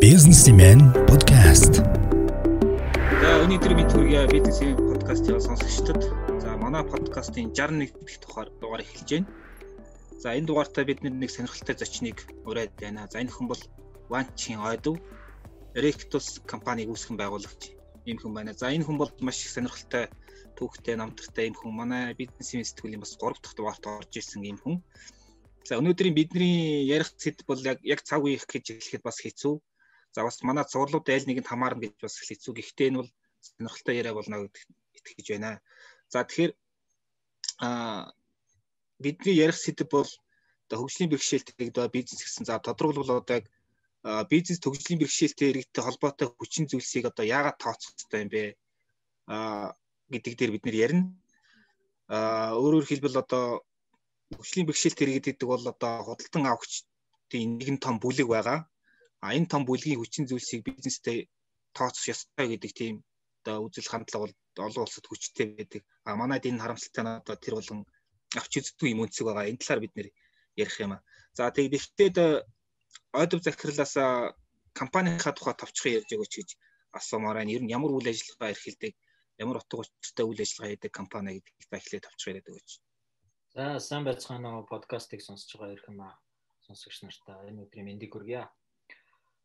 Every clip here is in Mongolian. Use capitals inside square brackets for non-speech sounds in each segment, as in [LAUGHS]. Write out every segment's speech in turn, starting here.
Businessman podcast. За өнөөдөр бид түргий бизнесийн подкастыг сонсогчдод за манай подкастын 61 дахь дугаар дугаар эхэлж байна. За энэ дугаартаа бид нэг сонирхолтой зочныг ураад байна. За энэ хүн бол Ванчин Ойдов Rectus компаниг үүсгэн байгуулагч ийм хүн байна. За энэ хүн бол маш их сонирхолтой түүхтэй намтартай ийм хүн. Манай бизнесийн сэтгүүлийн бас 3 дахь дугаарт орж ирсэн ийм хүн. За өнөөдрийн бидний ярих сэдв бол яг яг цаг үеих гэж хэлэхэд бас хэцүү. За бас манай цуурлууд аль нэгэнд хамаарна гэж бас хэцүү. Гэхдээ энэ бол сонирхолтой яриа болно гэдэг итгэж байна. За тэгэхээр а бидний ярих сэдв бол одоо хөгжлийн бэрхшээлтэй одоо бизнес гэсэн. За тодорхойлбол одоо яг бизнес төгслийн бэрхшээлтэй иргэдтэй холбоотой хүчин зүйлсийг одоо яагаад тооцох хэрэгтэй юм бэ? а гэдэг дээр бид нэр ярина. а өөрөөр хэлбэл одоо хөгжлийн бэрхшээлтэй иргэд гэдэг бол одоо худалдан авахчдын нэгэн том бүлэг байгаа а энэ том бүлгийн хүчин зүйлсийг бизнестэй тооцох ёстой гэдэг тийм одоо үзэл хандлага бол олон улсад хүчтэй байдаг. А манайд энэ харамсалтай нь одоо тэр болгон авч үздэг юм өнцөг байгаа. Энэ талаар бид нэр ярих юм а. За тэгээд ихтэй ойдов захирлаас компанийнхаа тухай товчхон ярьж өгөөч гэж асуумаар байна. Ер нь ямар үйл ажиллагаа эрхэлдэг, ямар утга учиртай үйл ажиллагаа хийдэг компани гэдгийг та эхлээд товчхон яриад өгөөч. За сайн байцгаана уу подкастыг сонсож байгаа ирэх юм аа сонсогч нартаа энэ өдрийн мэндийг хүргье.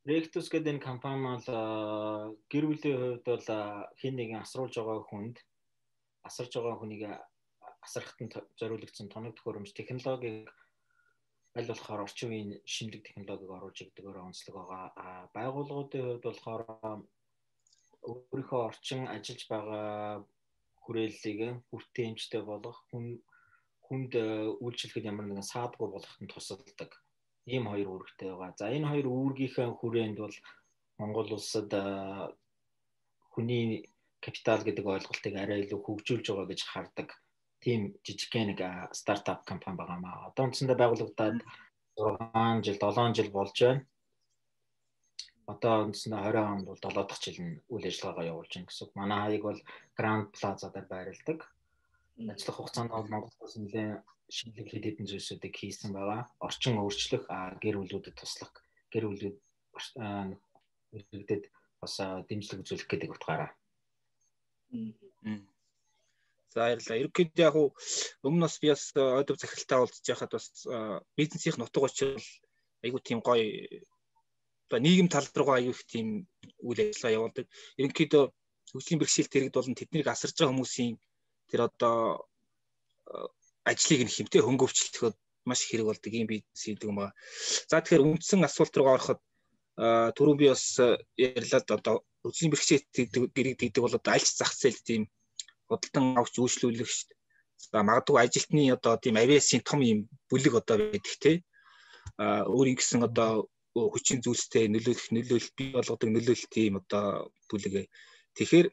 Rectus гэдэг энэ компани бол гэр бүлийн хувьд бол хин нэгэн асруулж байгаа хүнд асарж байгаа хүнийг асархтанд зориулагдсан тоног төхөөрөмж технологиг аль болохоор орчин үеийн шинэлэг технологиг оруулж игдэгөөр онцлог байгаа. А байгууллагуудын хувьд болохоор өөрийнхөө орчин ажиллаж байгаа хүрээллийг бүртээмжтэй болгох хүн хүнд үйлчлэхэд ямар нэгэн саадгүй болгоход тусалдаг ийм хоёр үүрэгтэй байгаа. За энэ хоёр үүргийнхээ хүрээнд бол Монгол улсад хүний капитал гэдэг ойлголтыг арай илүү хөгжүүлж байгаа гэж хардаг тийм жижигхэн нэг стартап компани байгаа маа. Одоо үндсэндээ байгуулагдаад 6 жил 7 жил болж байна. Одоо үндсэндээ 20 онд бол 7 дахь жил нь үйл ажиллагаагаа явуулж байна гэсэн. Манай хаяг бол Grand Plaza дээр байрладаг. Ажиллах хугацаанд бол Монголоос нэлээд шинэлэг хэд хэдэн зүйлсүүдийг хийсэн байгаа. Орчин өөрчлөх, гэр бүлүүдэд туслах, гэр бүлүүд иргэдэд бас дэмжлэг үзүүлэх гэдэг утгаараа. За баярлалаа. Ерөнхийдөө яг өмнө бас би бас ойдов захиралтай уулзж байхад бас бизнесийн нутаг учир айгу тийм гоё одоо нийгэм тал руугаа аюу их тийм үйл ажиллагаа явуулдаг. Ерөнхийдөө хөгжлийн бэрхшээлт хэрэгд болон тэднийг асарж байгаа хүмүүсийн тэр одоо ажлыг нь хэмтэй хөнгөвчлөхөд маш хэрэг болдог юм бизнес гэдэг юм байна. За тэгэхээр үндсэн асуулт руу ороход түрүү би бас ярьлаад одоо үзлийн бэрхшээлт гэдэг гэдэг бол одоо альч зах зээл тийм худалдан авч дээ. За магадгүй ажилтны одоо тийм авиасын том юм бүлэг одоо байдаг те. А өөрийн гэсэн одоо хүчин зүйлстэй нөлөөлөх нөлөөлөлт бий болгодог нөлөөлөлт тийм одоо бүлэг. Тэгэхээр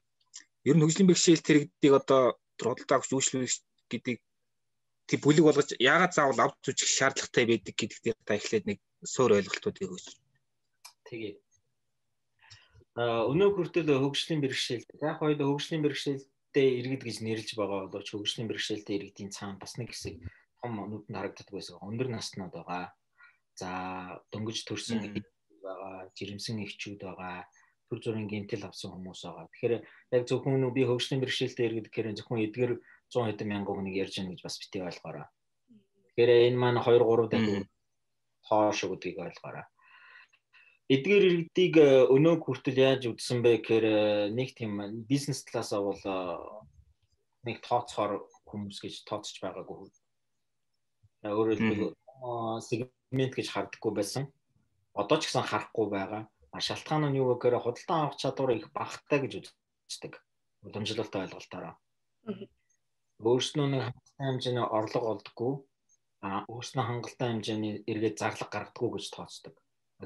ер нь хөгжлийн бэрхшээлт хэрэгдийг одоо худалдан авч үйлчлүүлэх гэдэг тэг бүлэг болгож яагаад заавал авч үзэх шаардлагатай байдаг гэдэг дээр та эхлээд нэг суур ойлголтуудыг өгөөч. Тэгээ. А өнөө хүртэл хөгжлийн бэрхшээлтэй яг хоёул хөгжлийн бэрхшээлтэй иргэд гэж нэрлж байгаа боловч хөгжлийн бэрхшээлтэй иргэдийн цаана бас нэг хэсэг том нүдэнд харагддаг байсан. Өндөр наснууд байгаа. За дөнгөж төрсэн байгаа, жирэмсэн эхчүүд байгаа төр зүрийн гинтэл авсан хүмүүс байгаа. Тэгэхээр яг зөвхөн би хөгжлийн бэрхшээлтэй иргэд гэхээр зөвхөн эдгээр 100 хэдэн мянган хүнийг ярьж байгаа гэж бас битгий ойлгоорой. Тэгэхээр энэ маань 2 3 дахин хоош гэдгийг ойлгоорой. Эдгээр иргэдийг э, өнөө хүртэл яаж үдсэн бэ гэхээр э, нэг тийм бизнес талаасаа бол э, нэг тооцохоор хүмүүс гэж тооцож байгаагүй. Өөрөөр хэлбэл сегмент гэж хардггүй байсан. Одоо ч гэсэн харахгүй байгаа. Шалтгаан нь юу гэхээр худалдан авах чадвар их багтаа гэж үздэг. Уламжлалтай ойлголтоор өөрснөө нэг хангалттай хэмжээний орлого олдгоо а өөрснөө хангалттай хэмжээний эргээд зарлага гаргадаггүй гэж тооцдог.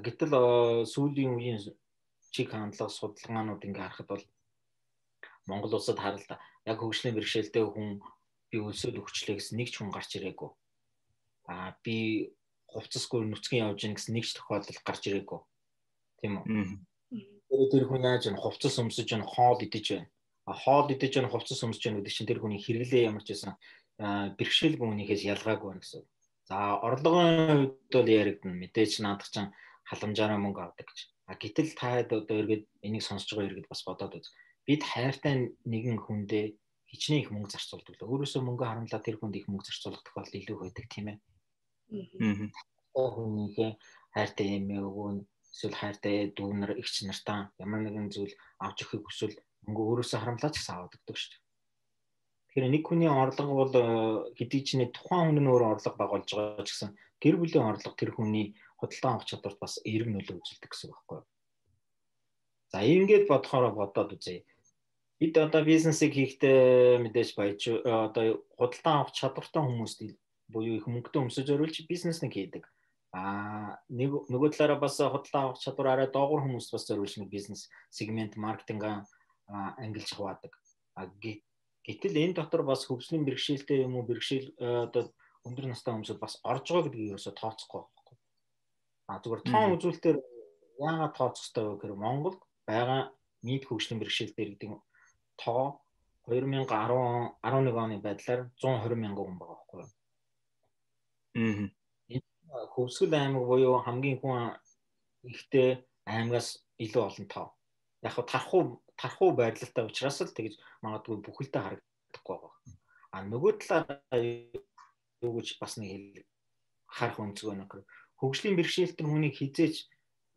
Гэтэл сүүлийн үеийн чиг хандлага судалгаанууд ингээ харахад бол Монгол улсад харалта яг хөгжлийн бэрхшээлтэй хүн би өлсөд өгчлээ гэсэн нэг ч хүн гарч ирээгүй. А би хувцасгүй нүцгэн явж гин гэсэн нэг ч тохиолдол гарч ирээгүй. Тийм үү? Тэр хүн яаж вэ? Хувцас өмсөж гин хоол идэж байна хоол идэж яах хувцас өмсөж яах гэдэг чинь тэр хүний хэрэглээ ямар ч байсан бэрхшээлгүй хүнийхээс ялгаагүй байна гэсэн. За орлогын хувьд бол яригдана. Мэдээж наадах чинь халамжаараа мөнгө авдаг гэж. А гэтэл та одоо эргээд энийг сонсож байгаа эргээд бас бодоод үз. Бид хайртай нэгэн хүндээ хичнээн их мөнгө зарцуулдаг л. Өөрөөсөө мөнгө харамлаад тэр хүнд их мөнгө зарцуулах тохиолдол илүү байдаг тийм ээ. Аа. Хүнийхээ хайртай эмээ өгөн эсвэл хайртай дүүнэр эгч нартаа ямар нэгэн зүйл авч өгөхийг хүсвэл мөнгө өөрөөсөө харамлаад ч гэсэн аваад өгдөг шүү дээ. Тэгэхээр нэг хүний орлого бол э, хэдий ч нэг тухайн хүн нь өөрөө орлого байгуулж байгаа ч гэсэн гэр бүлийн орлого тэр хүний худалдан авах чадварт бас эерэг нөлөө үзүүлдэг гэсэн үг байхгүй юу? За ингээд бодохоор бодоод үзье. Бид одоо бизнесийг хийхдээ мэдээж баяж э, одоо худалдан авах чадвартай хүмүүст буюу их мөнгөтэй өмсөж оруулж бизнеснийг хийдэг. Аа нэг нөгөө талаараа бас худалдан авах чадвар арай доогуур хүмүүст бас зориулж нэг бизнес сегмент маркетинг ангилж хаваадаг. А гэтэл энэ дотор бас хөгжлийн бэрхшээлтэй юм уу бэрхшээл э, одоо өндөр настай хүмүүсд бас орж байгаа гэдгийг ерөөсө тооцохгүй байхгүй. А зүгээр тоон үзүүлэлтээр яагаад тооцох хэрэгтэй вэ гэхээр Монголд байгаа нийт хөгжлийн бэрхшээлтэй гэдэг тоо 2010 11 оны байдлаар 120 мянган хүн байгаа байхгүй юу. Аа. Хөвсгөл аймаг буюу хамгийн хүн ихтэй аймагаас илүү олон тоо. Яг хав тархуу тархуу байрлалтай учраас л тэгж магадгүй бүхэлдээ харагдахгүй байгаа. А нөгөө талаар юу гэж бас нэг харах өнцгөө нөхөр хөгжлийн бэрхшээлтэн хүнийг хизээч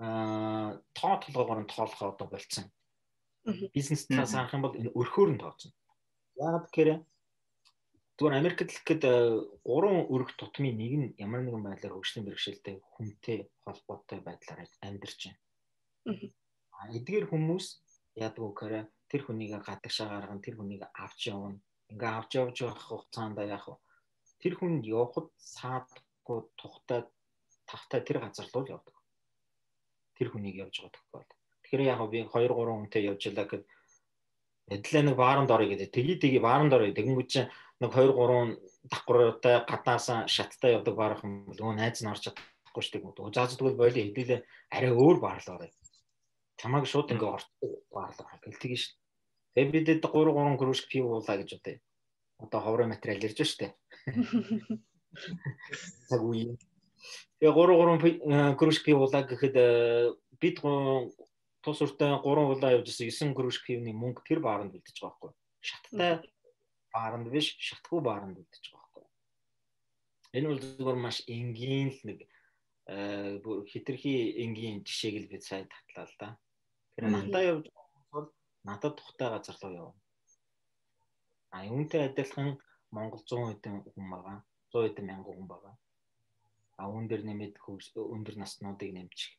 аа тоо толгоогоор нь тоолох одоо болцсон бизнес талаас харах юм бол энэ өрхөөр нь тооцно. Яагаад гэхээр зүгээр Америкт л гэхэд э, гурван өрх тутмын нэг нь ямар нэгэн байдлаар хөгжлийн бэрхшээлтэй хүнтэй холбоотой байдлаар амьдарч байна. А эдгээр хүмүүс яадаг вэ гэхээр тэр хүнийг гадагшаа гарган тэр хүнийг авч явна. Ингээ авч явж байх хугацаанд яах вэ? Тэр хүн явхад саадгүй тухтай тавтай тэр газар руу явдаг. Тэр хүнийг явж байгаа тохиол. Тэгэхээр яг би 2 3 хүнтэй явж илаа гэхэд эдлээ нэг бааранд орё гэдэг. Тгий тгий бааранд орё. Тэгэнгүүт чинь нэг 2 3 давхруутай гадаасаа шаттай явдаг баарах юм бол өө найз нь орж чадахгүй шүү дээ. За зүгэл бойлоо хэдүүлээ арай өөр баарлаа. Чамааг шууд ингээ орцдог баарлаа гэл тгий шүү. Тэгээ бид 3 3 кружк пив уулаа гэж бодъё. Одоо ховрын материал ирж штэ. [LAUGHS] Цаг үе. Тэгээ 3 3 кружк пив уулаа гэхэд э, бид тус уртай 3 улаан явж исэн 9 кружкивны мөнгө тэр бааранд үлдэж байгаа байхгүй. Шаттай бааранд биш, шатгүй бааранд үлдэж байгаа байхгүй. Энэ бол зөвхөн маш энгийн л нэг э, хитрхи энгийн жишээг л бид сайн татлаа л да. Тэр надад явж бол надад тухтай газар руу явна. А юунтэй адилхан Монгол 100 хэдэн хүн байгаа. 100 хэдэн мянган хүн байгаа. А үүн дээр нэмээд өндөр наснуудыг нэмчих.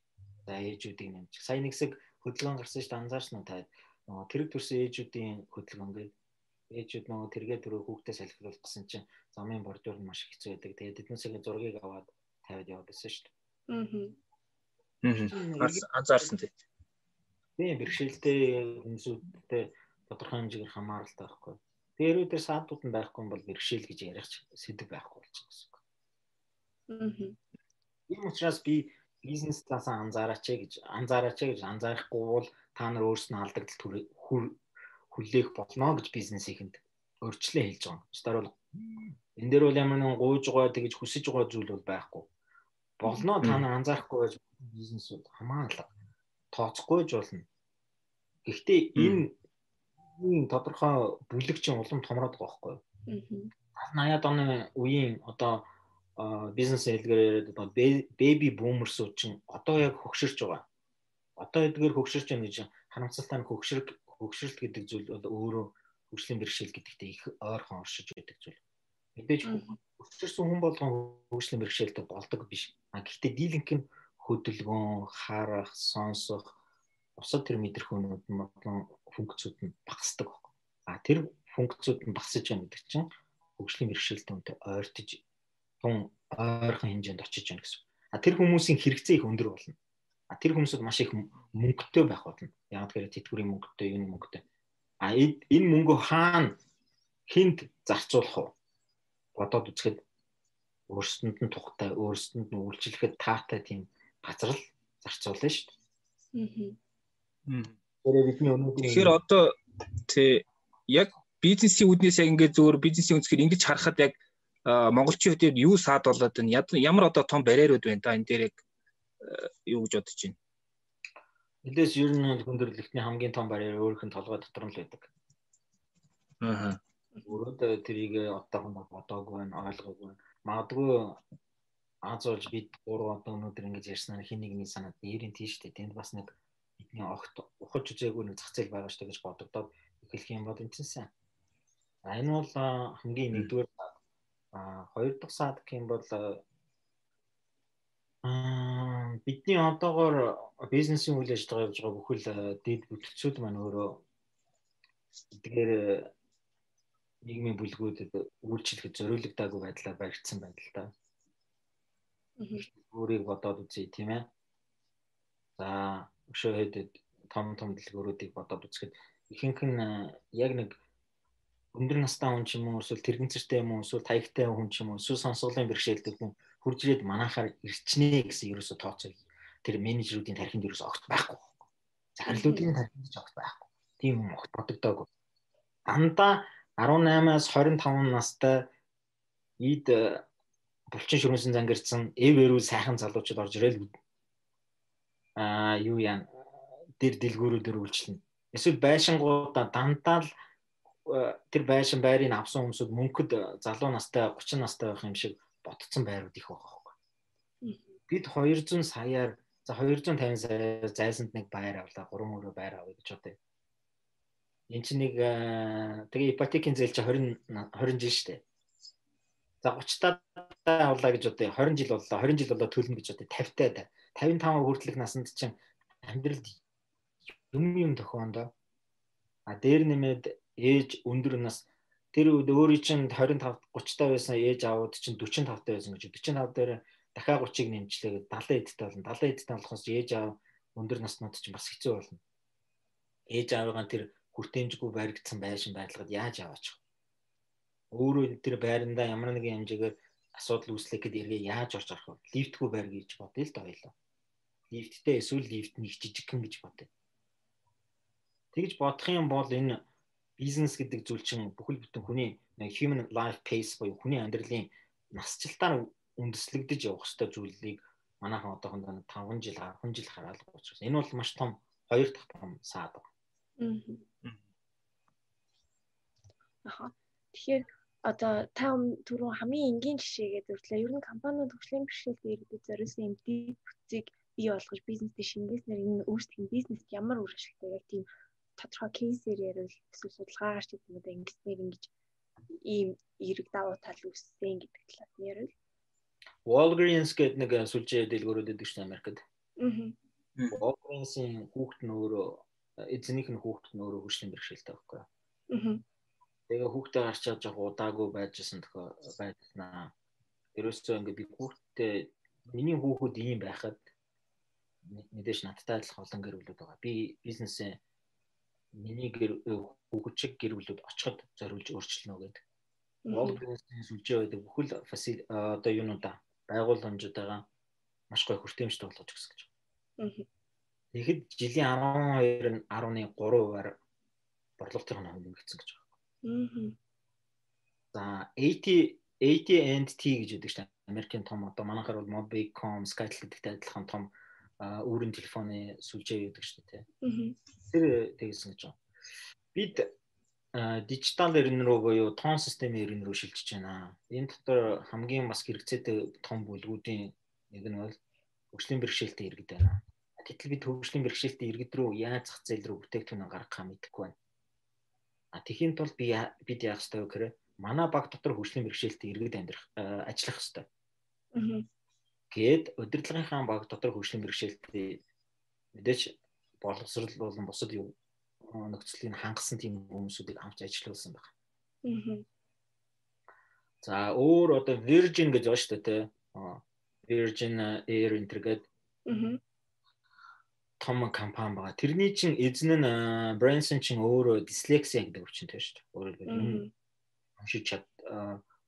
За ээжүүдийг нэмчих. Сая нэгсэг хөдөлгөөн гарсан шүү дээ анзаарсан уу та нөгөө тэрэг төрсэн ээжүүдийн хөдөлгөөн гээд ээжүүд нөгөө тэргээ төрөө хүүхдээ салхируулах гэсэн чинь замын бордюр нь маш хэцүү байдаг. Тэгээд эднээсээ зургийг аваад тавиад яваад байсан шүү дээ. Аа. Аа. Анзаарсан тийм. Тийм бэрхшээлтэй хүмүүсүүдтэй тодорхой хэмжээгээр хамааралтай байхгүй. Тэрүүд дээр саадууд нь байхгүй бол бэрхшээл гэж ярих сэдв байхгүй болчихсон гэсэн үг. Аа. Тийм учраас би бизнес талаас анзаараач гэж анзаараач гэж анзаарахгүй бол та нар өөрснөө алдагдал хүлээх болно гэж бизнесийнхэнд өөрчлөө хэлж байгаа. Стаар бол энэ дээр бол ямар нэгэн гууж байгаа тэгж хүсэж байгаа зүйл бол байхгүй. Болно та нар анзаарахгүй байж бизнесүүд хамаа алга тооцохгүй ч болно. Гэхдээ энэ үеийн тодорхой бүлэг чинь улам томроод байгаа байхгүй юу? 80-аад оны үеийн одоо бизнес хэлгээр яриад одоо беби бумерсүүд чинь одоо яг хөгширч байгаа. Одоо эдгээр хөгширч байгаа гэж харамсалтай нь хөгшрөг хөгшрөлт гэдэг зүйл бол өөрөө хөгжлийн бэрхшээл гэдэгтээ их ойрхон оршиж байдаг зүйл. Мэдээж хөгжөрсөн хүн болгон хөгжлийн бэрхшээлтэй болдог биш. А гэхдээ дийлэнх нь хөдөлгөөн, харах, сонсох, бусад тэр мэдрэхүүнүүд нь болон функцүүд нь багасдаг байна. А тэр функцүүд нь багасж байгаа гэдэг чинь хөгжлийн бэрхшээлтэй үнтэй ойртож тун ойрхон хэмжээнд очиж байна гэсэн. А тэр хүмүүсийн хэрэгцээ их өндөр болно. А тэр хүмүүсд маш их мөнгөтэй байх болно. Яг тэгэхээр тэтгэврийн мөнгөтэй, юуны мөнгөтэй. А энэ мөнгө хаана хинт зарцуулах вэ? Бодоод үзэхэд өөрсдөнд нь тухтай, өөрсдөнд нь үйлчлэхэд таатай тийм газар л зарцуулна шүү дээ. Аа. Тэгэхээр бидний өнөөдөр Тэгэхээр одоо тий яг бизнесийн үднээс яг ингээд зөвөр бизнесийн үнсгээр ингэж харахад яг монголчуудын юу саад болоод байна ямар одоо том барьерууд байна да энэ дээр яг юу гэж бодож байна? Эдээс ер нь хүндрэлтний хамгийн том барьер өөрийнх нь толгой дотор нь л байдаг. Аа. Өөрөө тэрийг одоохондоо бодоогүй байна, ойлгоогүй байна. Магадгүй аз олж бид гурав одоо өнөөдөр ингэж ярьснаар хин нэгний санаад нэрийн тийш дээ. Тэнд бас нэг бидний огт ухаж үзээгүй нэг зах зээл байгаа шүү гэж бодогдоод эхлэх юм бол энэ чинь сайн. А энэ бол хамгийн нэгдүгээр а хоёр дахь саад гэх юм бол аа бидний одоогоор бизнесийн үйл ажиллагаа явж байгаа бүхэл дэд бүтцүүд маань өөрөө эдгээр нийгмийн бүлгүүдэд үйлчлэхэд зориулагдаагүй байдлаар баригдсан байдал та. Өөрийг бодоод үзье тийм ээ. За өшөө хэдэд том том дэлгүүрүүдийг бодоод үзэхэд ихэнх нь яг нэг өндөр настай хүн ч юм уу эсвэл тэрэгцэртэй юм уу эсвэл таягтай хүн ч юм уу эсвэл сонсголын бэрхшээлтэй хүн хурж ирээд манахаар ирчнэ гэсэн ерөөсө тооцоо тэр менежерүүдийн тархинд ерөөсө огт байхгүй. Захирлуудын тархинд ч огт байхгүй. Тийм юм огт бодогдоогүй. Дандаа 18-аас 25 настай ийд булчин шүрмсэн зангирсан эв эрүүл сайхан залуучууд орж ирэл аа юу яа дэр дэлгүүрүүдээр үйлчлэнэ. Эсвэл байшингуудаа дандаа л тэр байшин байрыг авсан хүмүүсүүд мөнхөд залуу настай 30 настай байх юм шиг ботцсон байрууд их байгаа байхгүй. Бид 200 саяар за 250 саяар зайсанд нэг байр авлаа 3 өрөө байр авъя гэж бодъё. Энд чинь нэг тэгээ ипотекийн зээл чи 20 20 жил штэ. За 30 таа авлаа гэж бодъё. 20 жил боллоо. 20 жил боллоо төлнө гэж бодъё. 50 таа. 55 хүртэлх насанд чинь амьдралд юм юм тохиондоо. А дээр нэмээд ээж өндөр нас тэр үед өөрийн чинь 25 30 таа байсан ээж аауд чинь 45 таа байсан гэж 45 дээр дахиад 30-ыг нэмжлээ 70 эдтэй болно. 70 эдтэй болохоос ээж аав өндөр наснууд чинь бас хэцүү болно. Ээж аавыгаа тэр хүртээмжгүй баригдсан байшин байдлахад яаж аваач? Өөрөө тэр байрандаа ямар нэгэн хэмжээгээр асуудал үүслэх гэд эргээ яаж орж арах вэ? Лифтгүй байр гэж бодъё л да хоёлоо лифттэй эсвэл лифт нэг жижигхэн гэж бодъё. Тэгж бодох юм бол энэ бизнес гэдэг зүйл чинь бүхэл бүтэн хүний human life pace буюу хүний амьдралын насжилтаар үндэслэгдэж явах ёстой зүйлийг манайхан одоохондоо 5 жил 10 жил хараалга учраас энэ бол маш том хоёр дахь том саад байна. Аа. Тэгэхээр одоо та түрүүн хамгийн энгийн жишээгээд зөвлөө. Ер нь компаниуд хөгжлийн бэрхшээлтэй иргэдэд зориулсан эм дэд бүтцийг бий болгож бизнестэй шингээснээр энэ өөрсдийн бизнест ямар үр ашигтай яг тийм тодорхой кейсээр ярил эсвэл судалгаагаар ч гэдэг да ингэснээр ингэж ийм эрэг давуу тал үүссэн гэдэг талаас нь ярил. Walgreens гэдэг нэг сүлжээ дэлгүүрүүд өгдөг дээ Америкт. Аа. Walgreens-ийн хүүхэд нь өөрөө эзэнийх нь хүүхэд нь өөрөө хөгжлийн бэрхшээлтэй байхгүй юу? Аа. Тэгээ хүүхдээ гарч чадж яг удаагүй байжсэн тохио байдлаа. Ерөөсөө ингээд би хүүхдээ миний хүүхэд ийм байхад мэдээж надтай адилхан олон гэр бүлүүд байгаа. Би бизнесээ миний гэр хүүхчиг гэр бүлүүд очиход зориулж өөрчлөнө гэдэг. Walgreens-ийн сүлжээ байдаг бүхэл одоо юунуудаа байгууламжуудаа маш гоё хүртээмжтэй болгож өгсөн гэж. Тэгэхэд жилийн 12 нь 11.3%-аар борлуулалтын хоног нэмэгдсэн гэж байна. За AT AT&T гэж үүдэг чинь Америкийн том одоо манайхаар бол Mobicom, Skytel гэдэгтэй адилхан том өөрийн телефоны сүлжээ үүдэг шүү дээ. Тэр тэгсэн гэж байна. Бид дижитал эрен рүү буюу тоон системийн эрен рүү шилжиж байна. Энэ дотор хамгийн бас хэрэгцээтэй том бүлгүүдийн нэг нь бол хөгжлийн бэрхшээлтэй иргэд байна. Гэтэл бид хөгжлийн бэрхшээлтэй иргэд рүү яаж зах зээл рүү бүтээгдэхүүн гаргахаа мэдэхгүй байна. А тэхийн тулд би бид яах ёстой вэ гэхээр манай баг дотор хөгжлийн бэрхшээлтэй иргэд амьдрах ажиллах ёстой. Гээд удирдлагынхаа баг дотор хөгжлийн бэрхшээлтэй мэдээж боловсрал болон бусад юу нөхцөлийг хангасан тийм хүмүүсүүдийг авч ажиллуулсан байна. Аа. За өөр одоо Virgin гэж байна шүү дээ тий. Virgin Air энэ гэдэг Аа. том компани байгаа. Тэрний чин эзэн нь Branson чин өөрөө дислексия гэдэг өвчнөд шүү дээ. Өөрөөр уншиж чад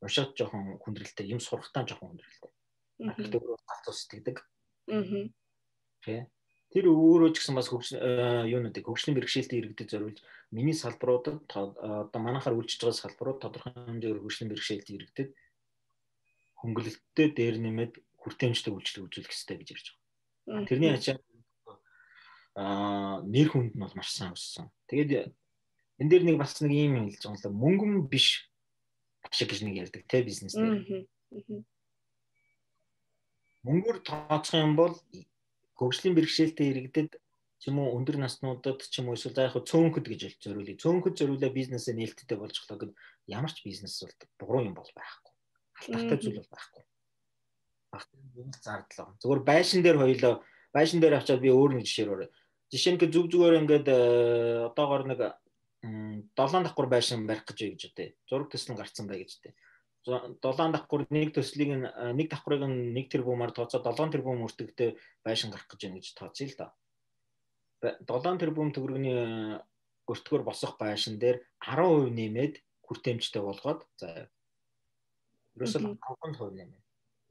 уншаад жоохон хүндрэлтэй, юм сурахтаа жоохон хүндрэлтэй. Гэхдээ өөрөө галт устдаг. Аа. Тэ. Тэр өөрөө ч гэсэн бас хөгж юунуудыг хөгжлийн бэрхшээлтэй иргэдэд зориулж миний салбаруудад одоо манайхаар үйлчж байгаа салбарууд тодорхой хэмжээгээр хөгжлийн бэрхшээлтэй иргэдэд хөнгөлөлттэй дээр нэмээд хүртээмжтэй үйлчлэг үзүүлэх хэрэгтэй гэж ярьж байгаа. Тэрний ачаа аа нэр хүнд нь бол маш сайн өссөн. Тэгээд энэ дээр нэг бас нэг юм хэлж байгаа юм мөнгөн биш ашиг гэж нэг ярьдаг те бизнес дээр. Мөнгөөр тооцох юм бол хөгжлийн бэрхшээлтэй иргэдэд ч юм уу өндөр наснуудад ч юм уу эсвэл яг цөөнхөд гэж зориулъя. Цөөнхөд зориулаа бизнесээ нээлттэй болж глоо гэд ямар ч бизнес бол буруу юм бол байхгүй. Алдаатай зүйл бол байхгүй. Багтаа юм зардлаа. Зүгээр байшин дээр хоёлоо байшин дээр авчаад би өөр нэг жишээр өрөө. Жишээ нь зүг зүгээр ингээд э, одоогоор нэг 7 давхар байшин барих гэж гэж үтэй. Зураг төсөл гарцсан бай гэж үтэй. 7 давхар нэг төслийг нэг давхрыг нэг тэрбумаар тооцоод 7 тэрбум өртөгтэй байшин гарах гэж байна гэж тооцъё л да. 7 тэрбум төгрөгийн өртгөр босох байшин дээр 10% нэмээд хүртээмжтэй болгоод за ерөөсөө 5% нэмээ.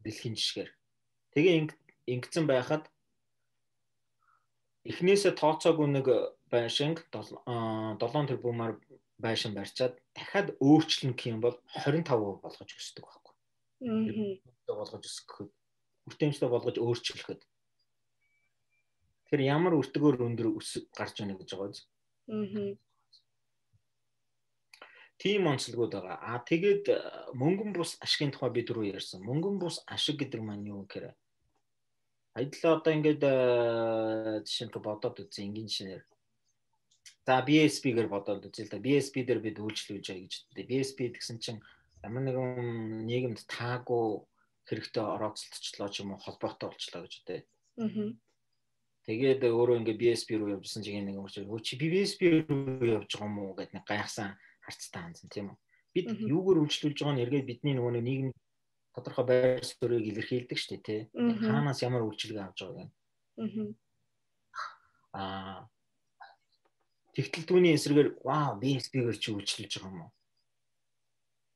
Дэлхийн жишгээр. Тэгээ ингэсэн байхад эхнээсээ тооцоогүй нэг байшинг 7 тэрбумаар байшин барьчаад дахиад өөрчлөн гэх юм бол 25% болгож өсдөг байхгүй. Аа. болгож өсгөхөд хүртээмжтэй болгож өөрчлөхөд. Тэгэхээр ямар өртгөөр өндөр гарч байна гэж байгаа биз? Аа. Тийм онцлогуд байгаа. Аа тэгээд мөнгөн бус ашигын тухай бид түрүү ярьсан. Мөнгөн бус ашиг гэдэг маань юу гэхээр Баядлаа одоо ингээд э, жишээ нь бодоод үзье энгийн жишээр. За BSP-гээр бодоод үзье л да. BSP дээр бид үйлчлүүлж байгаа гэж. BSP гэсэн чинь ямар нэгэн нийгэмд таагүй хэрэгтэй орооцолтчлоо ч юм уу холбоотой болчлоо гэж дээ. Аа. Тэгээд өөрөө ингээ BSP руу явжсэн чинь нэг юм чи чи BSP руу явж байгаа юм уу гэд нэг гайхсан харцтай хандсан тийм үү. Бид юугаар үйлчлүүлж байгаа нь эргээд бидний нөгөө нийгэм тодорхой байр суурийг илэрхийлдэг шүү дээ тий. Хаанаас ямар үйлчилгээ авч байгааг. Аа. Тэгтэл түүний эсрэгээр вау BSB-гээр чи үйлчилж байгаа юм уу?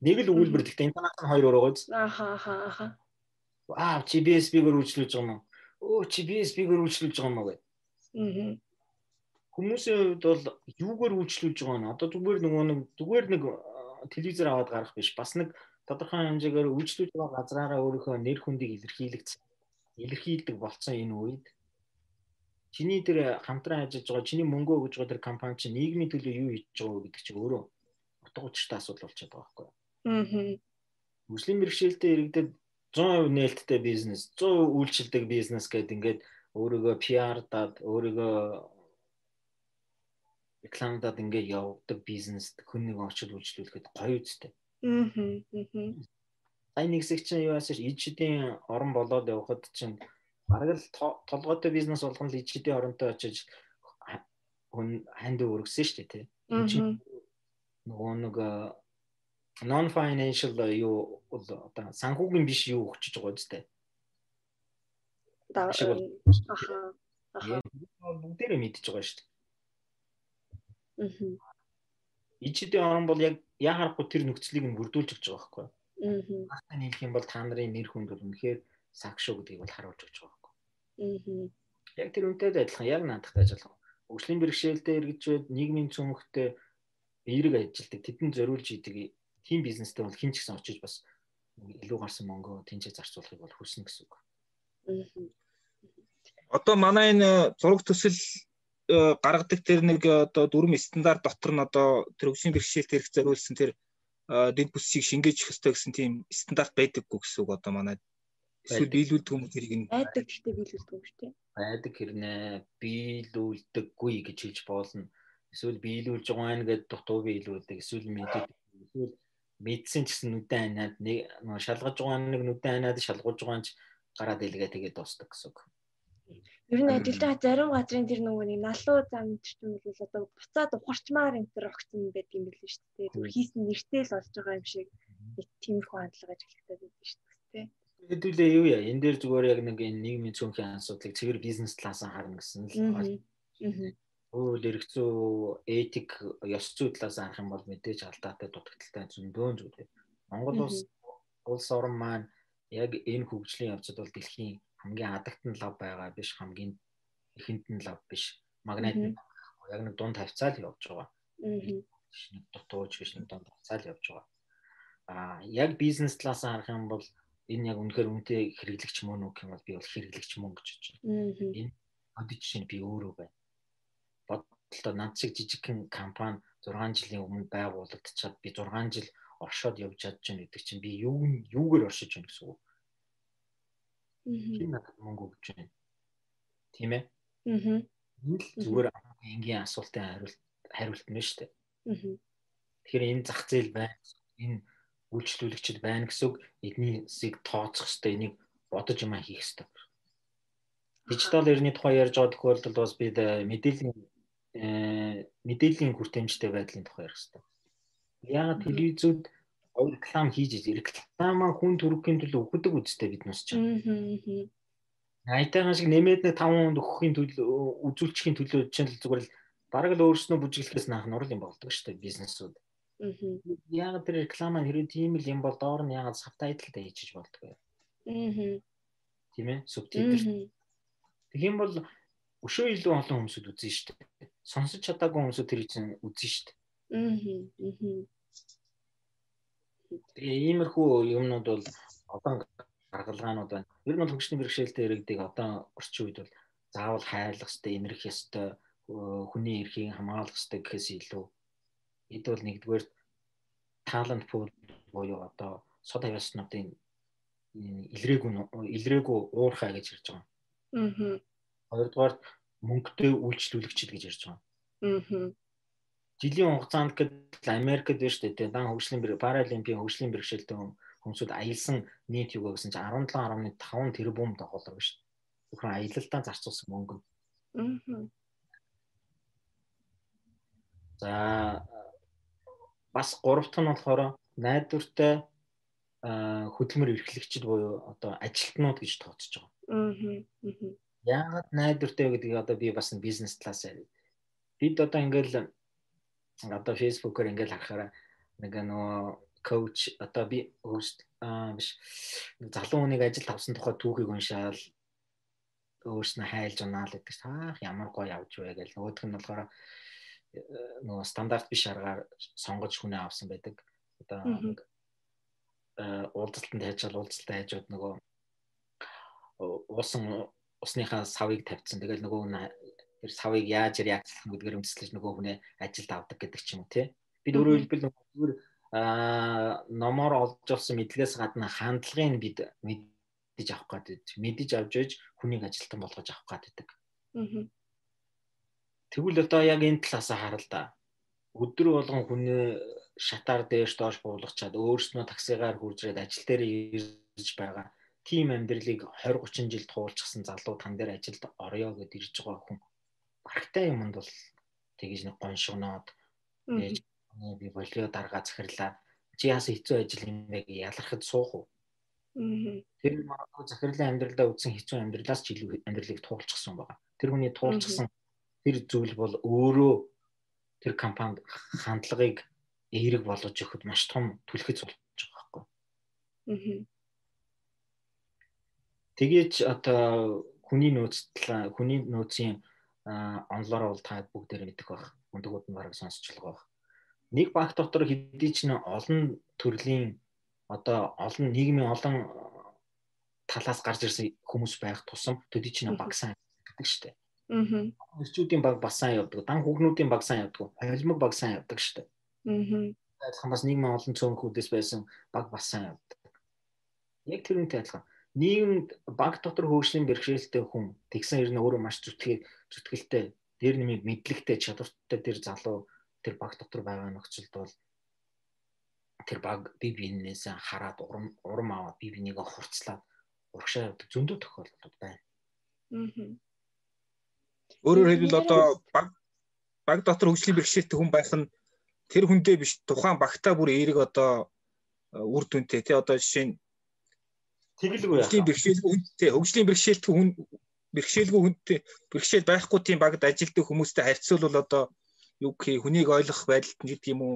Нэг л өгүүлбэр гэхдээ интернет нь хоёр өрөөгөөд. Ааха ааха ааха. Вау чи BSB-гээр үйлчилж байгаа юм уу? Өө чи BSB-гээр үйлчилж байгаа юм уу гэ. Аа. Хүмүүсийн хувьд бол юугаар үйлчлүүлж байгаа нь одоо зүгээр нөгөө нэг зүгээр нэг телевизээр аваад гарах биш бас нэг тодорхой хэмжээгээр үйлчлүүлж байгаа газраараа өөрийнхөө нэр хүндийг илэрхийлэгц илэрхийлдэг болцсон энэ үед чиний тэр хамтран ажиллаж байгаа чиний мөнгөө өгж байгаа тэр компани чинь нийгмийн төлөө юу хийж байгаа гэдэг чинь өөрөө утга учиртай асуудал болчиход байгаа байхгүй юу. Аа. Мөслийн бэрхшээлтэй иргэдэд 100% нээлттэй бизнес, 100% үйлчлдэг бизнес гэдэг ингээд өөрийгөө PR даад өөрийгөө рекламадад ингээд явдаг бизнест хүн нэг очил үйлчлүүлэхэд гоё үстэй. Аа. Сайн нэг хэсэг чинь юу яасан ижидийн орон болоод явхад чинь бараг л толгойтой бизнес болгон л ижидийн оронтой очиж хүн ханд өргөсөн шүү дээ тий. Энэ чинь нөгөө нэг non financial юу одоо санхүүгийн биш юу өгчөж байгаа үстэй. Аха. Аха. Бүгдээрээ мэдчихэж байгаа шүү дээ. Аа. Ижидийн орон бол яг яа харахгүй тэр нөхцөлийг нь бүрдүүлж өгч байгаа байхгүй. Аа. Хаатай нийлэх юм бол та нарын нэр хүнд бол үнэхээр саг шүү гэдгийг бол харуулж өгч байгаа. Аа. Яг тэр үнтэй адилхан яг наадахтай ажиллах. Өгшлийн бэрхшээлтэй эргэжүүд нийгмийн цөмөгтэй эерэг ажилдаг тэдэн зориулж идэг тийм бизнестэй бол хин ч гэсэн очиж бас илүү гарсан мөнгөө тэнцээ зарцуулахыг бол хүснэ гэсэн үг. Одоо манай энэ зураг төсөл Э, гаргадаг тэр нэг э, одоо дүрм стандарт дотор нь одоо тэр өвсийн бэрхшээлт хэрэг зориулсан тэр э, дэд бүсийг шингээж өгөхтэй гэсэн тийм стандарт байдаггүй гэсэн үг одоо манай эсвэл биелүүлдэг хүмүүс тэрийг нь байдаг гэхдээ биелүүлдэг юм шүү дээ. Байдаг хэрнээ биелүүлдэггүй гэж хэлж болно. Эсвэл биелүүлж байгаа нь гэдэг дутуу биелүүлдэг. Эсвэл мэдээд эсвэл мэдсэн ч гэсэн нүдэн анаад нэг шалгаж байгаа нэг нүдэн анаад шалгуулж байгаа нь гараад илгээ тэгээд дуустдаг гэсэн үг. Ер нь ажилдаа зарим газрын тэр нөгөө нэг налуу зам ч юм уу одоо буцаад ухарчмаар энэ төр огцсон байдаг юм билээ шүү дээ. Түр хийсэн нэртэй л болж байгаа юм шиг тиймэрхүү хандлага ажиглагдаад байдаг шүү дээ. Хэдүүлээ юу яа? Энэ дээр зүгээр яг нэг энэ нийгмийн цөөнхийн асуудлыг цэвэр бизнес талаас нь харна гэсэн л өөр хэрэгцүү этик ёс зүй талаас харах юм бол мэдээж алдаатай дутагдaltaй зөндөө зүйл. Монгол улс улс орн маань яг энэ хөгжлийн явцад бол дэлхийн хамгийн адагт нь лав байгаа биш хамгийн ихэнд нь лав биш. Магнит яг нэг дунд тавцаал явж байгаа. Нэг дутууч биш нэг дунд тавцаал явж байгаа. Аа яг бизнес талаас харах юм бол энэ яг үнэхээр үнэтэй хэрэглэгч мөн үү бол би бол хэрэглэгч мөн гэж бодож байна. Энэ одоо жишээ нь би өөрөө байна. Бодлоо над шиг жижигхэн компани 6 жилийн өмнө байгуулагдчихад би 6 жил оршоод явж чадж байна гэдэг чинь би юу юугээр оршиж байна гэсэн үг. Хин надад мөнгө өгч байна. Тийм ээ. Аа. Энэ л зүгээр энгийн асуултын хариулт хариулт нь шүү дээ. Аа. Тэгэхээр энэ зах зээл байна. Энэ үйлчлүүлэгчд байна гэсэн үг эднийсийг тооцох хэрэгтэй энийг бодож юм хийх хэрэгтэй. Дижитал эрхний тухай ярьж байгаа тохиолдолд бас бид мэдээллийн э, мэдээллийн хүртээмжтэй байдлын тухай ярих хэрэгтэй. Яагаад телевизүүд реклам хийж рекламаа хүн төрөхийн төлөө өгдөг үстэй бид нус чинь. Айтайхан шиг нэмээд нэг 5 хүнд өгөхийн төлөө үзүүлчихийн төлөө чинь зүгээр л бараг л өөрснөө бүжиглэхээс наах нурал юм болдог шүү дээ бизнесүүд. Яг тэр реклама хэрэг тийм л юм бол доор нь ягаад сабтайтлтай хийчих болдог вэ? Аа. Тийм ээ, субтитр. Тэгхийн бол өшөө илүү олон хүмүүсүүд үзэн шүү дээ. Сонсож чадаагүй хүмүүсүүд тэр чинь үзэн шүү дээ. Аа. Тэгээ иймэрхүү юмнууд бол одоо гаргалгаанууд байна. Ер нь бол хөгжлийн бэрхшээлтэй иргэдэг одоо орчин үед бол заавал хайлах хэвээр энерги хэвээр хүний эрхийг хамгаалах хэвээр гэхээс илүү эд бол нэгдүгээр талант пул буюу одоо сод авьяаснуудын илрээгүй илрээгүй уурхай гэж ярьж байгаа. Аа. Хоёрдугаар мөнгөтэй үйлчлүүлэгчд гэж ярьж байгаа. Аа. Жилийн хугацаанд гэвэл Америкт биш үү дан хөгжлийн паралимпийн хөгжлийн бэрхшээлтэй хүмүүсүүд аялсан нийт юу гэсэн чинь 17.5 тэрбум доллар биш. Зөвхөн аялалдаа зарцуулсан мөнгө. Аа. За бас гурав дахь нь болохоор найдвартай хөдөлмөр эрхлэгчид буюу одоо ажилтнууд гэж тооцож байгаа. Аа. Яагаад найдвартай гэдгийг одоо би бас бизнес талаас бид одоо ингээл одоо фэйсбүүкээр ингээл харахаараа нэг нөгөө коуч одоо би host аа биш залуу хүнийг ажилд авсан тухай түүхийг уншаал өөрснөө хайлж унаал гэдэг таах ямар гоё явж вэ гэж нөгөөх нь болохоор нөгөө стандарт биш аргаар сонгож хүнээ авсан байдаг. Одоо уулзалтанд хайжал уулзалтаа хайжууд нөгөө уусан усныхаа савыг тавьсан. Тэгэл нөгөө тэр савыг яаж яачлах гэдгээр үндэслэж нөгөө хүнээ ажилд авдаг гэдэг ч юм уу тий. Бид өөрөөр хэлбэл зүгээр аа номоор олж авсан мэдлэгээс гадна хандлагын бид мэдэж авах гэдэг. Мэдэж авч иж хүнийг ажилтан болгож авах гэдэг. Аа Тэгвэл одоо яг энэ талаас хараа л да. Өдөр болгон хүний шатаар дээш доош буулгачаад өөрснөө таксигаар хуржрээд ажил дээр ирж байгаа тийм амьдралыг 20 30 жил туулчихсан залуу тан дээр ажилд орё гэд ирж байгаа хүн. Барахтай юмд бол тэгж нэг гоншгоноод ээж би болио дарга захирлаа. Чи яас хэцүү ажил юм бэ гэж ялархад суух уу? Тэр магадгүй захирлын амьдралдаа үтсэн хэцүү амьдралаас ч илүү амьдралыг туулчихсан байгаа. Тэр хүний туулчихсан тэр зүйл бол өөрөө тэр компанид хандлагыг эерэг болгож өгөхөд маш том түлхэц болж байгаа байхгүй. Аа. Тэгээж одоо хүний нөөцлөө хүний нөөцийн онлоор бол та бүгдээр мэдэх байх. Өндөгүүд нь бараг сонсч байгаа байх. Нэг банк дотор хэдий ч олон төрлийн одоо олон нийгмийн олон талаас гарч ирсэн хүмүүс байх тусам төдий ч багсан гэдэг шүү дээ. Аа. Ирчүүдийн баг бас сайн явдаг. Дан хүүхнүүдийн баг сайн явдаг. Холимог баг сайн явдаг шүү дээ. Аа. Адилхан бас нийгмийн олон цөөнхүүдээс байсан баг бас сайн явдаг. Яг тэрнтэй адилхан. Нийгэмд баг дотор хөгжлийн бэрхшээлтэй хүн тэгсэн ер нь өөрөө маш зүтгэл зүтгэлтэй, дээр нэмийг мэдлэгтэй, чадвартай тэр залуу тэр баг дотор байгаа нөхцөлд бол тэр баг би биенээс хараад урам урам аваад би бинийг хурцлаад урагшаа явдаг зөндөө тохиолдол байна. Өөрөөр хэлбэл одоо баг баг дотор хөгжлийн бэрхшээлтэй хүн байх нь тэр хүндээ биш тухайн багтаа бүр эерэг одоо э, үр дүнтэй тий. Одоо жишээ нь тэгэлгүй хөгжлийн бэрхшээлгүй хүнтэй хөгжлийн бэрхшээлтэй хүн бэрхшээлгүй хүнтэй бэрхшээл байхгүй тийм багт ажилтдаг хүмүүстэй харьцуулбал одоо юу гэх хүнийг ойлгох байдалд нь гэдэг юм уу?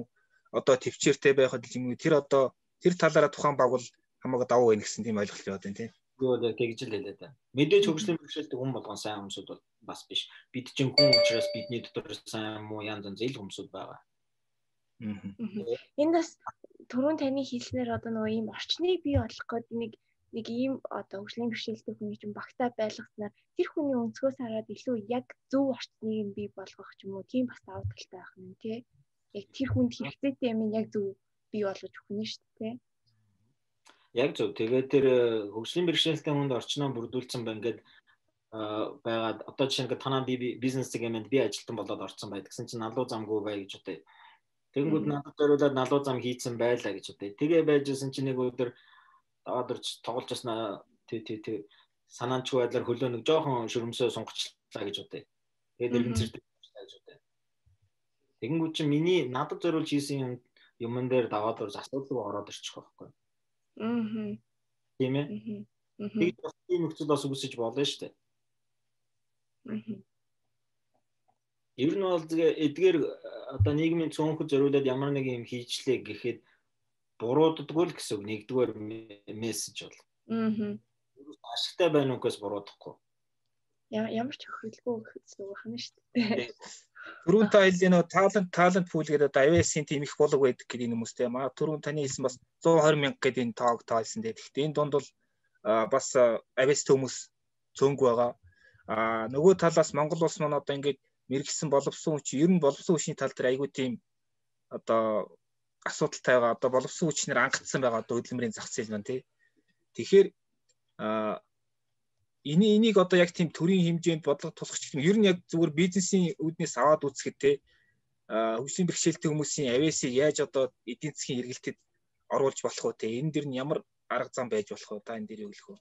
Одоо төвчээртэй байхад юм уу? Тэр одоо тэр талаараа тухайн баг бол хамаагүй давуу байна гэсэн тийм ойлголт яваад байна тийм Юу тэгж л хэлээ да. Мэдээж хөгжлийн бэрхшээлтэй хүн болгон сайн хүмүүсүүд бол бас биш. Бид чинь хүн учраас бидний дотор сайн муу янз янз ил хүмүүсүүд байгаа. Энд бас түрүүн таны хэлснээр одоо нөгөө ийм орчныг бий болгох гээд нэг нэг ийм одоо хөгжлийн бэрхшээлтэй хүний чинь багтаа байлгаснаар тэр хүний өнцгөөс хараад илүү яг зөв орчныг нь бий болгох ч юм уу тийм бас давуу талтай байх юм тий. Яг тэр хүнд хэрэгцээтэй юм яг зөв бий болгож өгөх нь шүү дээ. Яг зөв. Тэгээд тэр э, хөгжлийн бэрхшээлтэй хүнд орчноо бүрдүүлсэн байна гэдэг байгаад одоо жишээ нь танаа би бизнес гэмэнд би ажилтан болоод орсон байд гэсэн чинь налуу замгүй бай гэж одоо Тэнгүүд надад зориулаад налуу зам хийцэн байлаа гэж одоо. Тэгээ байжсэн чинь нэг өдөр даваадэрч тоглож басна тий тий тий санаанчгүй байдлаар хөлөө нэг жоохон шөрөмсөө сунгацлаа гэж бодъё. Тэгээд иргэн зэрэг гэж бодъё. Тэгэнгүүт чи миний надад зориулж хийсэн юм юмн дээр даваад урж асуудал ороод ирчих байхгүй. Аа. Тийм ээ. Тэгээд бас тийм нөхцөл бас үүсэж болно шүү дээ. Аа. Ер нь бол эдгээр одоо нийгмийн цөөнхөд зориулаад ямар нэг юм хийчлээ гэхэд бурууддаггүй л гэсэн үг нэгдүгээр мессеж бол. Аа. Ашигтай байна уу гэс буруудахгүй. Ямар ч хөрөлгүй гэсэн үг байна шүү дээ. Түрүүн та хэллийн нөө талент талент пул гэдэг одоо IVS-ийн тийм их болог байдаг гэдэг юм уустай. Маа түрүүн таны хэлсэн бас 120 мянга гэдэг энэ тоог таалсан дээ. Гэхдээ энэ донд бол бас IVS хүмүүс цөөнгүй байгаа. А нөгөө талаас Монгол улс маань одоо ингээд мэрэгсэн боловсон хүч ер нь боловсон хүчний тал дээр айгүй тийм одоо асуудалтай байгаа. Одоо боловсон хүчнэр ангацсан байгаа одоо хөдөлмөрийн зах зээл маань тий. Тэгэхээр а энийг энийг одоо яг тийм төрийн хэмжээнд бодлого гэх юм ер нь яг зүгээр бизнесийн үүднээс аваад үзэхэд тий хөгжлийн бэрхшээлтэй хүмүүсийн авиасыг яаж одоо эдийн засгийн эргэлтэд оруулж болох вэ те? Энэ дэр нь ямар арга зам байж болох вэ? Та энэ дээр юу хэлэх вэ?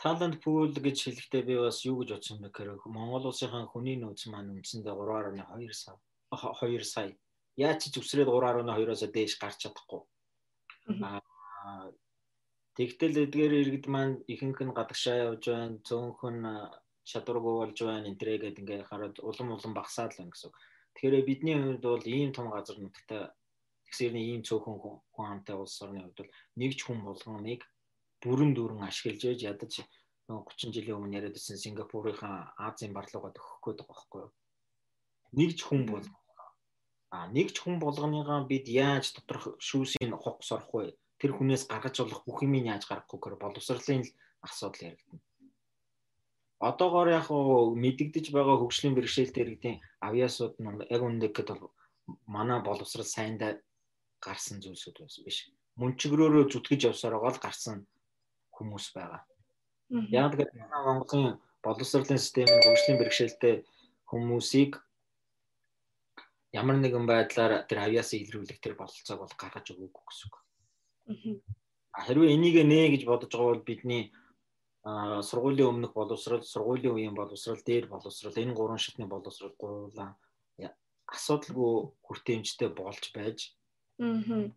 Talent pool гэж хэлэхдээ би бас юу гэж бодсон бэ гэхээр Монгол улсынхаа хүний нөөц маань үндсэндээ 3.2 сая 2 сая. Яаж ч өсрээд 3.2-оос дээш гарч чадахгүй. Аа тэгтэл эдгээр иргэд маань ихэнх нь гадагшаа явж байна, цөөнх нь чадваргүй болж байна, энтрээ гэдэг ингээ хараад улам улам багасаад л гэсэн. Тэгэхээр бидний хувьд бол ийм том газар нутагтай тэгсэрний ийм цөөхөн хүн амтай улс орны хувьд бол нэг ч хүн болгоныг бүрэн дүүрэн ашиглаж яж ядаж 30 жилийн өмнө яриад байсан Сингапурынхаа Азийн барлуугаад өгөх гээд байгаа байхгүй юу? Нэг ч хүн бол А нэг ч хүн болгоныгаа бид яаж доторх шүүсийн хугас орох вэ? Тэр хүнээс гаргаж болох бүх юм яаж гаргахгүй гэхээр боловсролын асуудал яригдана. Одоогоор яг мэдэгдэж байгаа хөгжлийн бэрхшээлтэй иргэдийн авиасууд нь яг үнэндээ гэхэд бол манай боловсрол сайндаа гарсан зүйлсүүд байсан биш. Мөнчгөрөөрөө зүтгэж явсаар байгаа л гарсан хүмүүс байгаа. Яг тэгээд манай Монголын боловсролын системийн хөгжлийн бэрхшээлтэй хүмүүсийг ямар нэгэн байдлаар тэр авьяасаа илрүүлэх тэр бололцоог бол гаргаж өгөөгүй гэсэн үг. Хэрвээ энийг нэ гэж бодож байгаа бол бидний сургуулийн өмнөх боловсрал, сургуулийн үеийн боловсрал, дээр боловсрал энэ гурван шатны боловсрал гуйлаа асуудалгүй хүртээмжтэй болж байж Аа.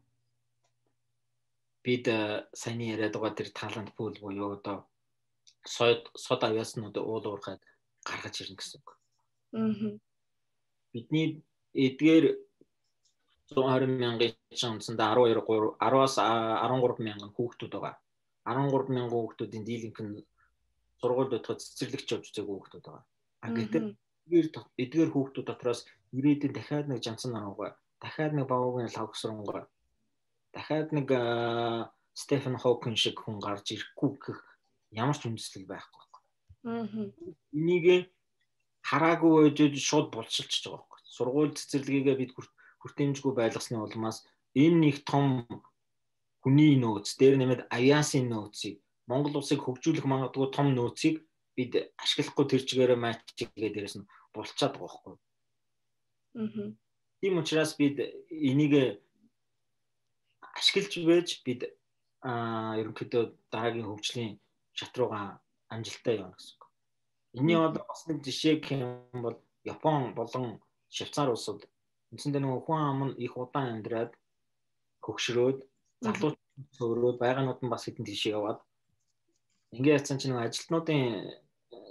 Бид саяны яриад байгаа тэр талант пул буюу одоо сод сод авьяаснууд уул уурхад гаргаж ирнэ гэсэн үг. Аа. Бидний эдгээр 120 мянган чинь үндсэндээ 12 10-аас 13 мянган хүүхдүүд байгаа. 13 мянган хүүхдүүдийн дийлэнх нь сургуульд бодоход цэцэрлэгч явж үзээгүй хүүхдүүд байгаа. А гэтэл эдгээр эдгээр хүүхдүүд дотроос ирээдүйн дахиад нэг жансан наруугаа, дахиад нэг бавуугийн лавгсрангуй, дахиад нэг Стефен Хокин шиг хүн гарч ирэхгүй гэх ямар ч үндэслэл байхгүй. Аа. Энийг хараагүй байж шууд булчилж байгаа сургууль цэцэрлэгээ бид хүртээмжгүй байлгасны улмаас энэ нэг том хүний нөөц дээр нэмээд авиасын нөөцийг Монгол улсыг хөгжүүлэх магадгүй том нөөцийг бид ашиглахгүй тэр чигээрээ матчигээ дээрээс нь булчаад байгаа байхгүй. Аа. Тийм учраас бид энийг ашиглаж байж бид аа ерөнхийдөө дараагийн хөгжлийн шат руугаа амжилттай явна гэсэн үг. Эний одоо бас нэг жишээ гэх юм бол Япон болон Швейцар улсууд үндсэндээ нөгөө хүн ам нь их удаан амьдраад хөгшрөөд залуу цөөрөөд байгаанууд нь бас хэдэн тийш яваад ингээ яцсан чинь нөгөө ажилтнуудын